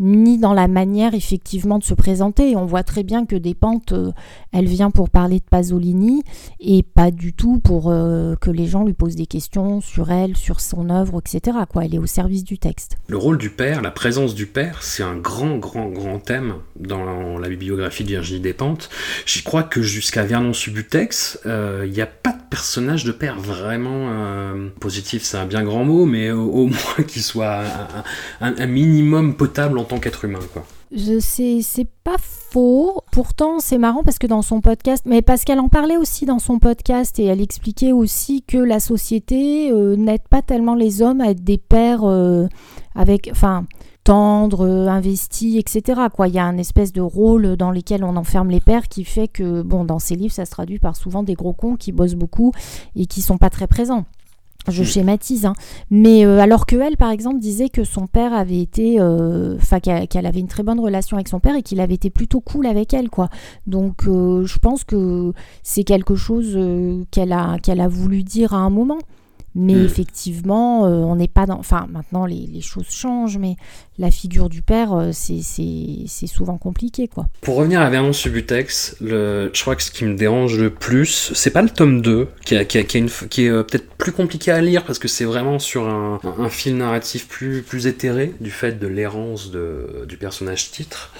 ni dans la manière effectivement de se présenter. on voit très bien que Despentes, euh, elle vient pour parler de Pasolini et pas du tout pour euh, que les gens lui posent des questions sur elle, sur son œuvre, etc. Quoi. Elle est au service du texte. Le rôle du père, la présence du père, c'est un grand, grand, grand thème dans la bibliographie de Virginie Despentes. J'y crois que jusqu'à Vernon-Subutex, euh, il n'y a pas de personnage de père vraiment positif, c'est un bien grand mot, mais au, moins qu'il soit un, minimum potable en tant qu'être humain, quoi. C'est pas faux. Pourtant, c'est marrant parce que dans son podcast, mais qu'elle en parlait aussi dans son podcast et elle expliquait aussi que la société euh, n'aide pas tellement les hommes à être des pères euh, avec, enfin, tendres, investis, etc. Quoi, il y a un espèce de rôle dans lequel on enferme les pères qui fait que, bon, dans ses livres, ça se traduit par souvent des gros cons qui bossent beaucoup et qui sont pas très présents. Je schématise, hein. mais euh, alors que elle, par exemple, disait que son père avait été, euh, enfin qu'elle avait une très bonne relation avec son père et qu'il avait été plutôt cool avec elle, quoi. Donc, euh, je pense que c'est quelque chose qu'elle a qu'elle a voulu dire à un moment. Mais hmm. effectivement, euh, on n'est pas dans. Enfin, maintenant, les, choses changent, mais la figure du père, euh, c'est souvent compliqué, quoi. Pour revenir à Vernon Subutex, le, je crois que ce qui me dérange le plus, c'est pas le tome 2, qui, qui, qui, est euh, peut-être plus compliqué à lire, parce que c'est vraiment sur un, un, fil narratif plus, plus éthéré, du fait de l'errance du personnage titre.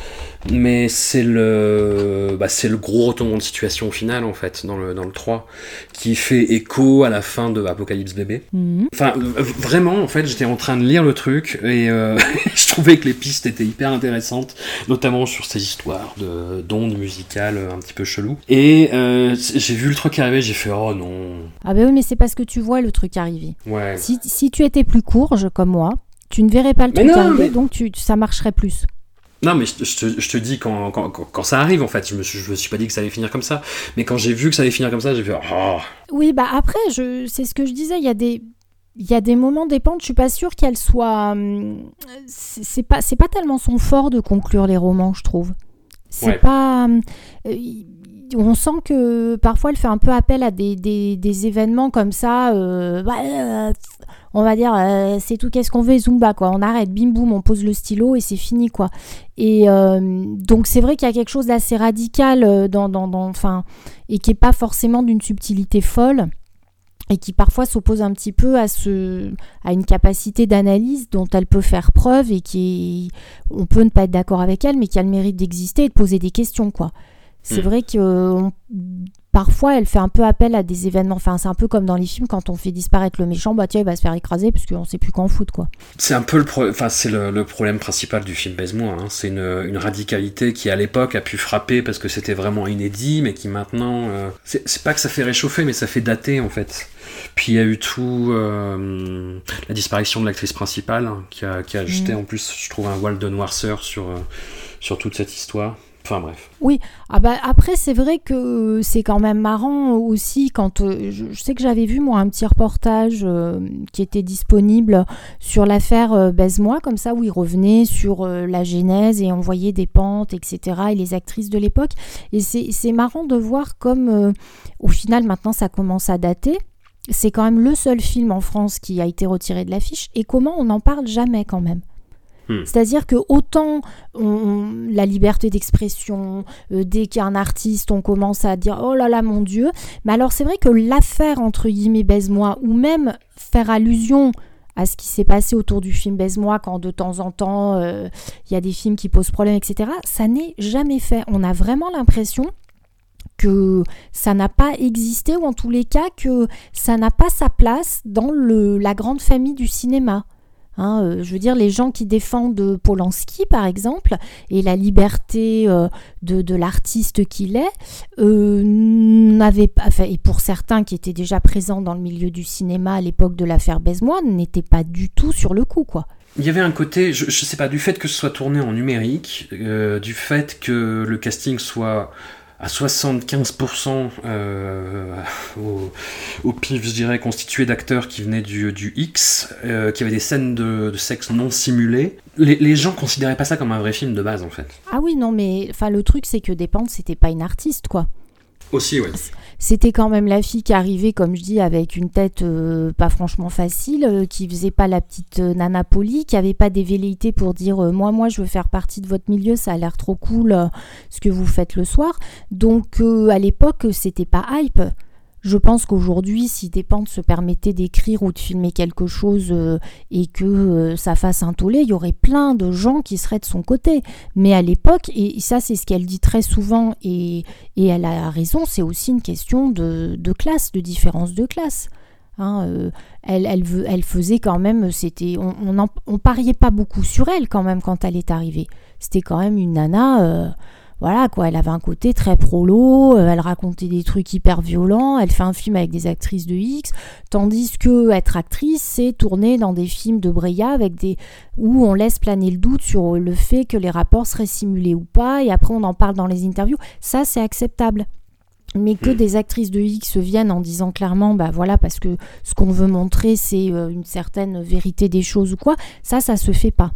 Mais c'est le, bah, le gros retournement de situation au final, en fait, dans le, dans le 3, qui fait écho à la fin de Apocalypse bébé. Mhm. Enfin, vraiment, en fait, j'étais en train de lire le truc et euh, je trouvais que les pistes étaient hyper intéressantes, notamment sur ces histoires de d'ondes musicales un petit peu chelou. Et euh, j'ai vu le truc arriver, j'ai fait oh non. Ah ben oui, mais c'est parce que tu vois le truc arriver. Ouais. Si, si tu étais plus courge comme moi, tu ne verrais pas le truc arriver, donc tu, ça marcherait plus. Non, mais je, te, je te dis quand, quand, quand, ça arrive, en fait. Je me, suis, je me suis pas dit que ça allait finir comme ça. Mais quand j'ai vu que ça allait finir comme ça, j'ai fait oh. Oui, bah après, je, c'est ce que je disais. Il y a des. Il y a des moments dépendent, je suis pas sûre qu'elle soit. Hum, c'est pas, c'est pas tellement son fort de conclure les romans, je trouve. C'est pas. Hum, euh, on sent que parfois elle fait un peu appel à des, des, événements comme ça. Euh, bah, euh, on va dire, euh, c'est tout, qu'est-ce qu'on veut, Zumba, quoi. On arrête, bim boum, on pose le stylo et c'est fini, quoi. Et donc, c'est vrai qu'il y a quelque chose d'assez radical dans, dans, dans et qui n'est pas forcément d'une subtilité folle et qui parfois s'oppose un petit peu à, ce, à une capacité d'analyse dont elle peut faire preuve et qui on peut ne pas être d'accord avec elle, mais qui a le mérite d'exister et de poser des questions, quoi. C'est hmm. vrai que parfois elle fait un peu appel à des événements. Enfin, c'est un peu comme dans les films quand on fait disparaître le méchant, bah tiens, il va se faire écraser parce qu'on sait plus qu'en foutre quoi. C'est un peu le, enfin, c'est le, problème principal du film Baise-moi. Hein. C'est une, radicalité qui à l'époque a pu frapper parce que c'était vraiment inédit, mais qui maintenant, euh, c'est pas que ça fait réchauffer, mais ça fait dater en fait. Puis il y a eu tout euh, la disparition de l'actrice principale hein, qui, a, qui a jeté mm. en plus, je trouve, un voile de noirceur sur, euh, sur toute cette histoire. Oui, ah bah, après c'est vrai que c'est quand même marrant aussi quand euh, je, sais que j'avais vu moi un petit reportage euh, qui était disponible sur l'affaire euh, Baise-moi comme ça où il revenait sur la genèse et on voyait des pentes etc et les actrices de l'époque et c'est marrant de voir comme au final maintenant ça commence à dater. C'est quand même le seul film en France qui a été retiré de l'affiche et comment on n'en parle jamais quand même. Hmm. C'est-à-dire que autant la liberté d'expression, euh, dès qu'il y artiste, on commence à dire oh là là mon Dieu. Mais alors c'est vrai que l'affaire entre guillemets baise-moi, ou même faire allusion à ce qui s'est passé autour du film Baise-moi, quand de temps en temps euh, il y a des films qui posent problème, etc., ça n'est jamais fait. On a vraiment l'impression que ça n'a pas existé, ou en tous les cas que ça n'a pas sa place dans la grande famille du cinéma. Hein, euh, je veux dire, les gens qui défendent Polanski, par exemple, et la liberté euh, de, l'artiste qu'il est, euh, n'avaient pas, et pour certains qui étaient déjà présents dans le milieu du cinéma à l'époque de l'affaire Baise-Moine, n'étaient pas du tout sur le coup, quoi. Il y avait un côté, je, je, sais pas, du fait que ce soit tourné en numérique, du fait que le casting soit à 75% euh, au, pif, je dirais, constitué d'acteurs qui venaient du, du X, euh, qui avaient des scènes de, sexe non simulées. Les, gens considéraient pas ça comme un vrai film de base, en fait. Ah oui, non, mais le truc, c'est que Dépente, c'était pas une artiste, quoi. C'était quand même la fille qui arrivait, comme je dis, avec une tête euh, pas franchement facile, euh, qui faisait pas la petite euh, nana polie, qui avait pas des velléités pour dire moi, moi, je veux faire partie de votre milieu, ça a l'air trop cool ce que vous faites le soir. Donc à l'époque, c'était pas hype. Je pense qu'aujourd'hui, si des pentes se permettaient d'écrire ou de filmer quelque chose euh, et que euh, ça fasse un tollé, il y aurait plein de gens qui seraient de son côté. Mais à l'époque, et ça c'est ce qu'elle dit très souvent, et, elle a raison, c'est aussi une question de, classe, de différence de classe. Hein, euh, elle, faisait quand même, c'était, on, on, pariait pas beaucoup sur elle quand même quand elle est arrivée. C'était quand même une nana voilà quoi, elle avait un côté très prolo, euh, elle racontait des trucs hyper violents, elle fait un film avec des actrices de X, tandis que être actrice, c'est tourner dans des films de Breya avec des où on laisse planer le doute sur le fait que les rapports seraient simulés ou pas, et après on en parle dans les interviews. Ça, c'est acceptable. Mais que hmm. des actrices de X viennent en disant clairement, bah voilà, parce que ce qu'on veut montrer, c'est euh, une certaine vérité des choses ou quoi, ça, ça se fait pas.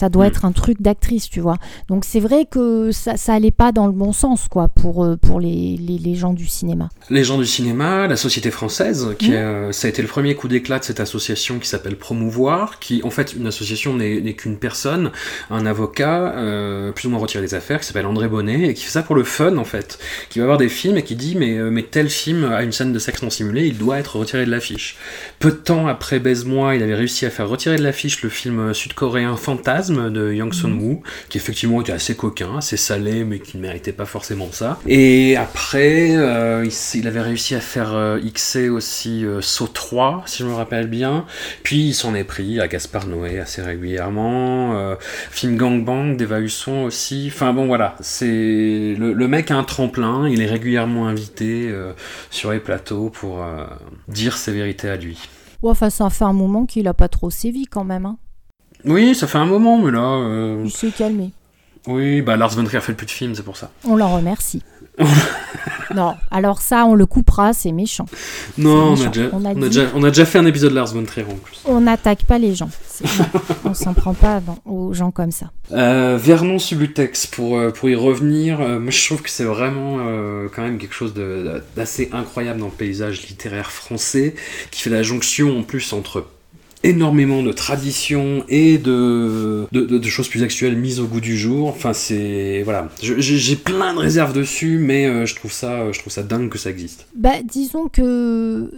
Ça doit mm. être un truc d'actrice, tu vois. Donc c'est vrai que ça, ça allait pas dans le bon sens, quoi, pour, euh, pour les, les, gens du cinéma. Les gens du cinéma, la société française, qui mm. ça a été le premier coup d'éclat de cette association qui s'appelle Promouvoir, qui, en fait, une association n'est qu'une personne, un avocat, euh, plus ou moins retiré des affaires, qui s'appelle André Bonnet, et qui fait ça pour le fun, en fait. Qui va voir des films et qui dit, mais, euh, mais tel film a une scène de sexe non simulé, il doit être retiré de l'affiche. Peu de temps après Baise-moi, il avait réussi à faire retirer de l'affiche le film sud-coréen Fantasme, de Yang Sun-woo, qui effectivement était assez coquin, assez salé, mais qui ne méritait pas forcément ça. Et après, euh, il, avait réussi à faire euh, XC aussi euh, Saut 3, si je me rappelle bien. Puis il s'en est pris à Gaspard Noé assez régulièrement. film Gangbang d'Eva Husson aussi. Enfin bon, voilà, c'est le, le, mec a un tremplin, il est régulièrement invité sur les plateaux pour dire ses vérités à lui. Ouais, enfin, ça fait un moment qu'il a pas trop sévi quand même. Hein. Oui, ça fait un moment, mais là. Euh... Il s'est calmé. Oui, bah Lars von Trier fait plus de films, c'est pour ça. On l'en remercie. non, alors ça, on le coupera, c'est méchant. Non, On, a déjà, on, a déjà, on, a déjà, fait un épisode Lars von Trier en plus. On n'attaque pas les gens. on s'en prend pas aux gens comme ça. Euh, Vernon Subutex, pour, euh, pour y revenir, euh, moi je trouve que c'est vraiment euh, quand même quelque chose d'assez incroyable dans le paysage littéraire français, qui fait la jonction en plus entre énormément de traditions et de, de, choses plus actuelles mises au goût du jour. Enfin, c'est. Voilà. J'ai plein de réserves dessus, mais euh, je, trouve ça, je trouve ça dingue que ça existe. Bah, disons que.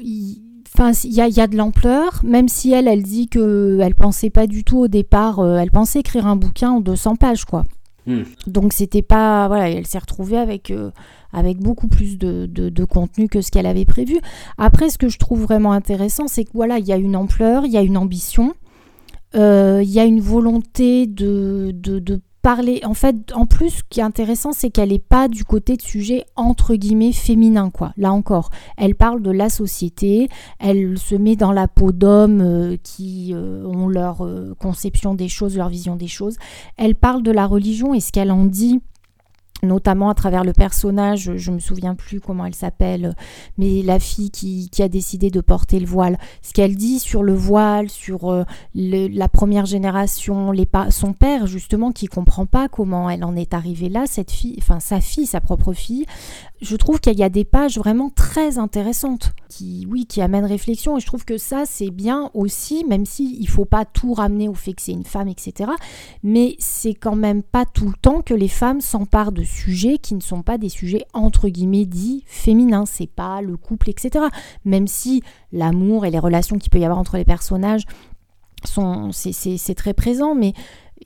Enfin, il y a, y a, de l'ampleur, même si elle, elle dit qu'elle pensait pas du tout au départ, euh, elle pensait écrire un bouquin en 200 pages, quoi. Hmm. Donc c'était pas. Voilà, elle s'est retrouvée avec. Euh, avec beaucoup plus de, contenu que ce qu'elle avait prévu. Après, ce que je trouve vraiment intéressant, c'est que voilà, il y a une ampleur, il y a une ambition, euh, il y a une volonté de, de, parler. En fait, en plus, ce qui est intéressant, c'est qu'elle n'est pas du côté de sujet entre guillemets féminin, quoi. Là encore, elle parle de la société, elle se met dans la peau d'hommes euh, qui euh, ont leur conception des choses, leur vision des choses. Elle parle de la religion et ce qu'elle en dit notamment à travers le personnage, je me souviens plus comment elle s'appelle, mais la fille qui, a décidé de porter le voile. Ce qu'elle dit sur le voile, sur euh, la première génération, son père justement qui comprend pas comment elle en est arrivée là, cette fille, enfin sa fille, sa propre fille, je trouve qu'il y a des pages vraiment très intéressantes qui, oui, qui amènent réflexion. Et je trouve que ça, c'est bien aussi, même si il faut pas tout ramener au fait que c'est une femme, etc. Mais c'est quand même pas tout le temps que les femmes s'emparent de sujets qui ne sont pas des sujets entre guillemets dits féminins. C'est pas le couple, etc. Même si l'amour et les relations qu'il peut y avoir entre les personnages sont, c'est très présent, mais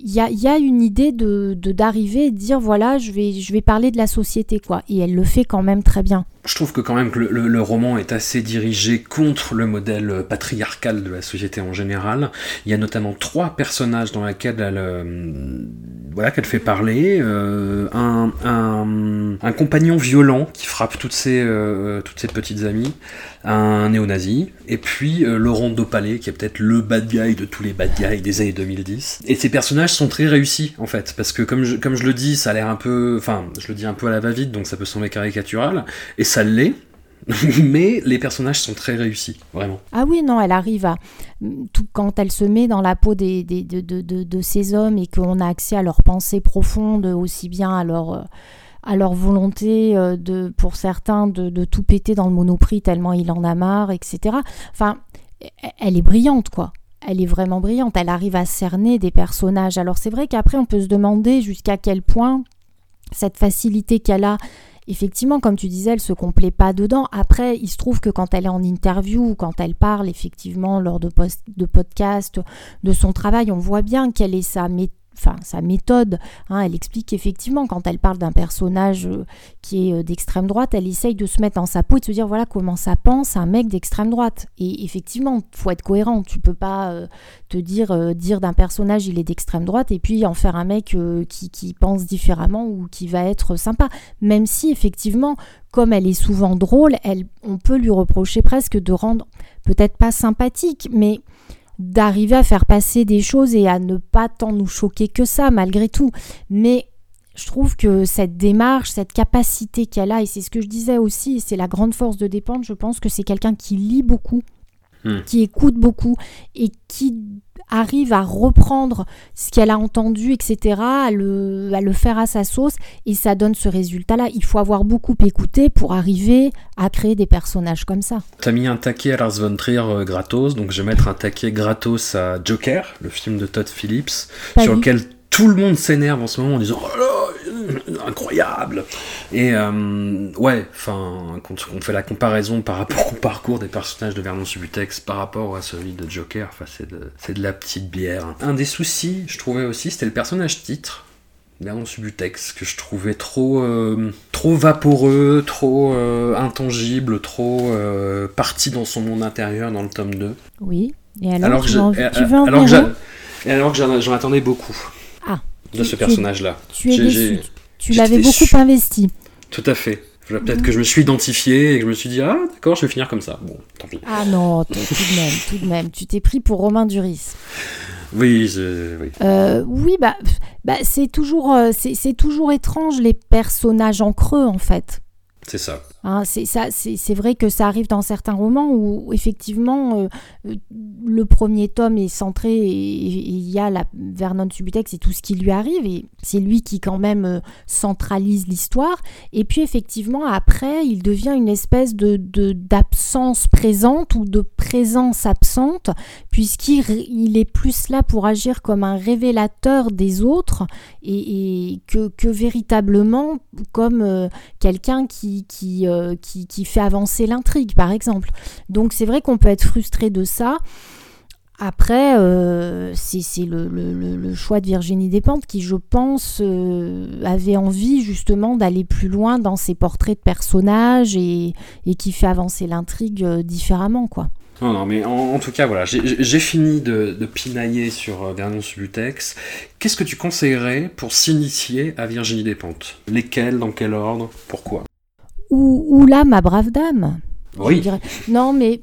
il y a, une idée de d'arriver et de dire voilà, je vais, je vais parler de la société, quoi. Et elle le fait quand même très bien je trouve que quand même le, roman est assez dirigé contre le modèle patriarcal de la société en général. Il y a notamment trois personnages dans lesquels elle, euh, voilà, qu'elle fait parler. Euh, un, un, compagnon violent qui frappe toutes ses, euh, toutes ses petites amies, un néo-nazi, et puis Laurent Dopalé, qui est peut-être le bad guy de tous les bad guys des années 2010. Et ces personnages sont très réussis, en fait, parce que comme je, comme je le dis, ça a l'air un peu... Enfin, je le dis un peu à la va-vite, donc ça peut sembler caricatural, et ça l'est, mais les personnages sont très réussis, vraiment. Ah oui, non, elle arrive à... Tout, quand elle se met dans la peau des, des de, de, de, ces hommes et qu'on a accès à leurs pensées profondes, aussi bien à leur, à leur volonté, euh, de, pour certains, de, tout péter dans le monoprix tellement il en a marre, etc. Enfin, elle est brillante, quoi elle est vraiment brillante. Elle arrive à cerner des personnages. Alors c'est vrai qu'après, on peut se demander jusqu'à quel point cette facilité qu'elle a effectivement, comme tu disais, elle se complaît pas dedans. Après, il se trouve que quand elle est en interview quand elle parle, effectivement, lors de, de podcasts, de son travail, on voit bien quelle est sa méthode enfin sa méthode. Hein, elle explique qu'effectivement, quand elle parle d'un personnage euh, qui est euh, d'extrême droite, elle essaye de se mettre dans sa peau et de se dire voilà comment ça pense un mec d'extrême droite. Et effectivement, faut être cohérent. Tu peux pas euh, te dire dire d'un personnage il est d'extrême droite et puis en faire un mec qui, qui pense différemment ou qui va être sympa. Même si effectivement, comme elle est souvent drôle, elle, on peut lui reprocher presque de rendre peut-être pas sympathique, mais d'arriver à faire passer des choses et à ne pas tant nous choquer que ça, malgré tout. Mais je trouve que cette démarche, cette capacité qu'elle a, et c'est ce que je disais aussi, c'est la grande force de dépendre, je pense que c'est quelqu'un qui lit beaucoup, hmm. qui écoute beaucoup et qui arrive à reprendre ce qu'elle a entendu, etc., à le, le, faire à sa sauce, et ça donne ce résultat-là. Il faut avoir beaucoup écouté pour arriver à créer des personnages comme ça. T'as mis un taquet à Lars von Trier euh, gratos, donc je vais mettre un taquet gratos à Joker, le film de Todd Phillips, sur lequel tout le monde s'énerve en ce moment en disant oh là, incroyable. Et euh, ouais enfin quand on fait la comparaison par rapport au parcours des personnages de Vernon Subutex par rapport à celui de Joker enfin c'est de, de la petite bière. Un des soucis je trouvais aussi c'était le personnage titre Vernon Subutex que je trouvais trop euh, trop vaporeux trop euh, intangible trop parti dans son monde intérieur dans le tome 2 oui. Et alors, alors que alors que j'en attendais beaucoup de ce personnage-là. Tu, Tu l'avais beaucoup investi. Tout à fait. Peut-être que je me suis identifié et que je me suis dit ah d'accord je vais finir comme ça. Bon tant pis. Ah non tout de même tout de même tu t'es pris pour Romain Duris. Oui, oui. Euh, oui, bah, bah c'est toujours, euh, c'est toujours étrange les personnages en creux en fait. C'est ça. Hein, c'est vrai que ça arrive dans certains romans où effectivement euh, euh, le premier tome est centré et il y a la Vernon Subutex et tout ce qui lui arrive et c'est lui qui quand même euh, centralise l'histoire. Et puis effectivement après il devient une espèce de d'absence présente ou de présence absente puisqu'il est plus là pour agir comme un révélateur des autres et, que, véritablement comme quelqu'un qui euh, qui, fait avancer l'intrigue, par exemple. Donc c'est vrai qu'on peut être frustré de ça. Après, euh, c'est le, choix de Virginie Despentes qui, je pense, euh, avait envie justement d'aller plus loin dans ses portraits de personnages et, qui fait avancer l'intrigue différemment, quoi. Non, non, mais en, tout cas, voilà, j'ai fini de, pinailler sur Vernon Subutex. Qu'est-ce que tu conseillerais pour s'initier à Virginie Despentes? Lesquels, dans quel ordre, pourquoi? Ou, là, ma brave dame. Oui. Non, mais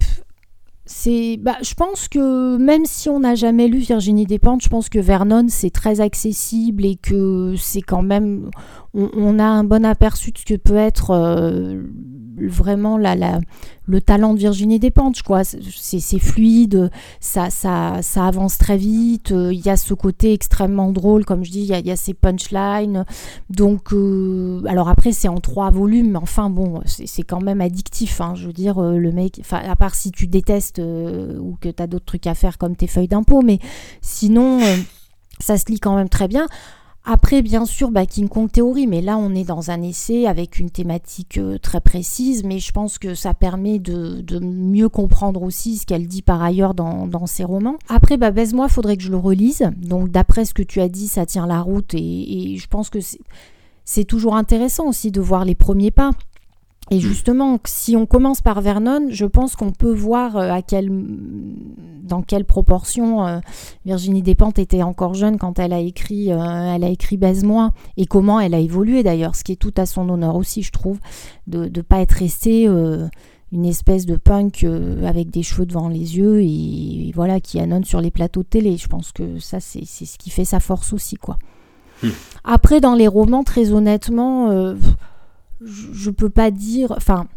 c'est, bah, je pense que même si on n'a jamais lu Virginie Despentes, je pense que Vernon c'est très accessible et que c'est quand même, on, a un bon aperçu de ce que peut être euh, vraiment la, la, le talent de Virginie Despentes, quoi. C'est fluide, ça, ça, ça avance très vite. Euh, il y a ce côté extrêmement drôle, comme je dis, il y a, ces punchlines. Donc, euh, alors après, c'est en trois volumes, mais enfin, bon, c'est quand même addictif. Hein, je veux dire, euh, le mec, à part si tu détestes ou que tu as d'autres trucs à faire comme tes feuilles d'impôt, mais sinon, ça se lit quand même très bien. Après, bien sûr, bah, King Kong théorie, mais là, on est dans un essai avec une thématique euh, très précise, mais je pense que ça permet de, mieux comprendre aussi ce qu'elle dit par ailleurs dans, ses romans. Après, bah, Baise-moi, faudrait que je le relise. Donc, d'après ce que tu as dit, ça tient la route, et je pense que c'est toujours intéressant aussi de voir les premiers pas. Et justement, si on commence par Vernon, je pense qu'on peut voir euh, à dans quelle proportion euh, Virginie Despentes était encore jeune quand elle a écrit, euh, elle a écrit Baise-moi, et comment elle a évolué d'ailleurs, ce qui est tout à son honneur aussi, je trouve, de ne pas être restée une espèce de punk avec des cheveux devant les yeux et, voilà qui annonce sur les plateaux de télé. Je pense que ça, c'est ce qui fait sa force aussi, quoi. Hmm. Après, dans les romans, très honnêtement je, peux pas dire. Enfin,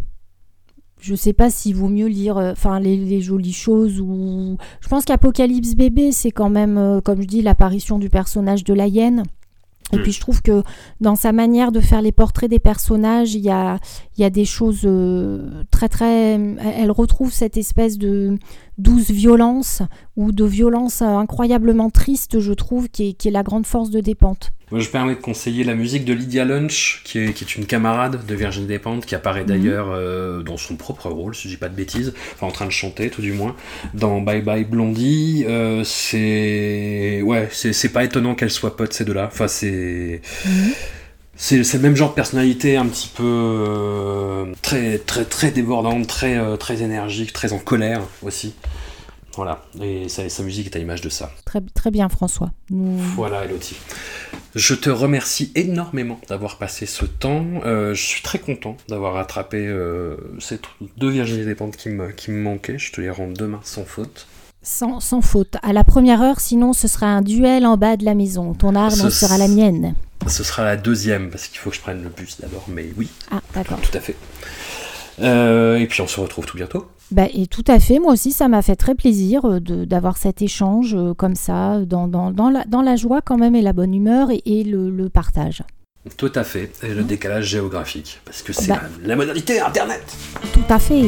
je sais pas s'il vaut mieux lire euh, enfin les, jolies choses ou je pense qu'Apocalypse bébé c'est quand même euh, comme je dis l'apparition du personnage de la hyène et puis je trouve que dans sa manière de faire les portraits des personnages, il y a, il y a des choses euh, très très... Elle retrouve cette espèce de douce violence ou de violence incroyablement triste, je trouve, qui est, qui est la grande force de Dépente. Moi, je permets de conseiller la musique de Lydia Lunch, qui est, qui est une camarade de Virginie Despentes, qui apparaît mhm. d'ailleurs euh, dans son propre rôle, si je dis pas de bêtises, enfin en train de chanter tout du moins, dans Bye Bye Blondie. Euh, c'est ouais, c'est pas étonnant qu'elle soit pote ces deux-là. Enfin, c'est mhm. c'est le même genre de personnalité, un petit peu euh, très très très débordante, très très énergique, très en colère aussi. Voilà, et sa, musique est à l'image de ça. Très, très bien, François. Voilà, Elodie. Je te remercie énormément d'avoir passé ce temps. Euh, je suis très content d'avoir attrapé euh, ces deux Virginie Dépentes qui me, qui me manquaient. Je te les rends demain sans faute. Sans, sans, faute. À la première heure, sinon ce sera un duel en bas de la maison. Ton arme sera la mienne. Ce sera la deuxième, parce qu'il faut que je prenne le bus d'abord, mais oui. Ah, d'accord. Tout à fait. Euh, et puis on se retrouve tout bientôt. Bah, et tout à fait, moi aussi ça m'a fait très plaisir euh, d'avoir cet échange euh, comme ça, dans, dans, dans, la, dans, la, joie quand même et la bonne humeur et, le, le, partage. Tout à fait, et le décalage géographique, parce que c'est bah. la modalité Internet. Tout à fait.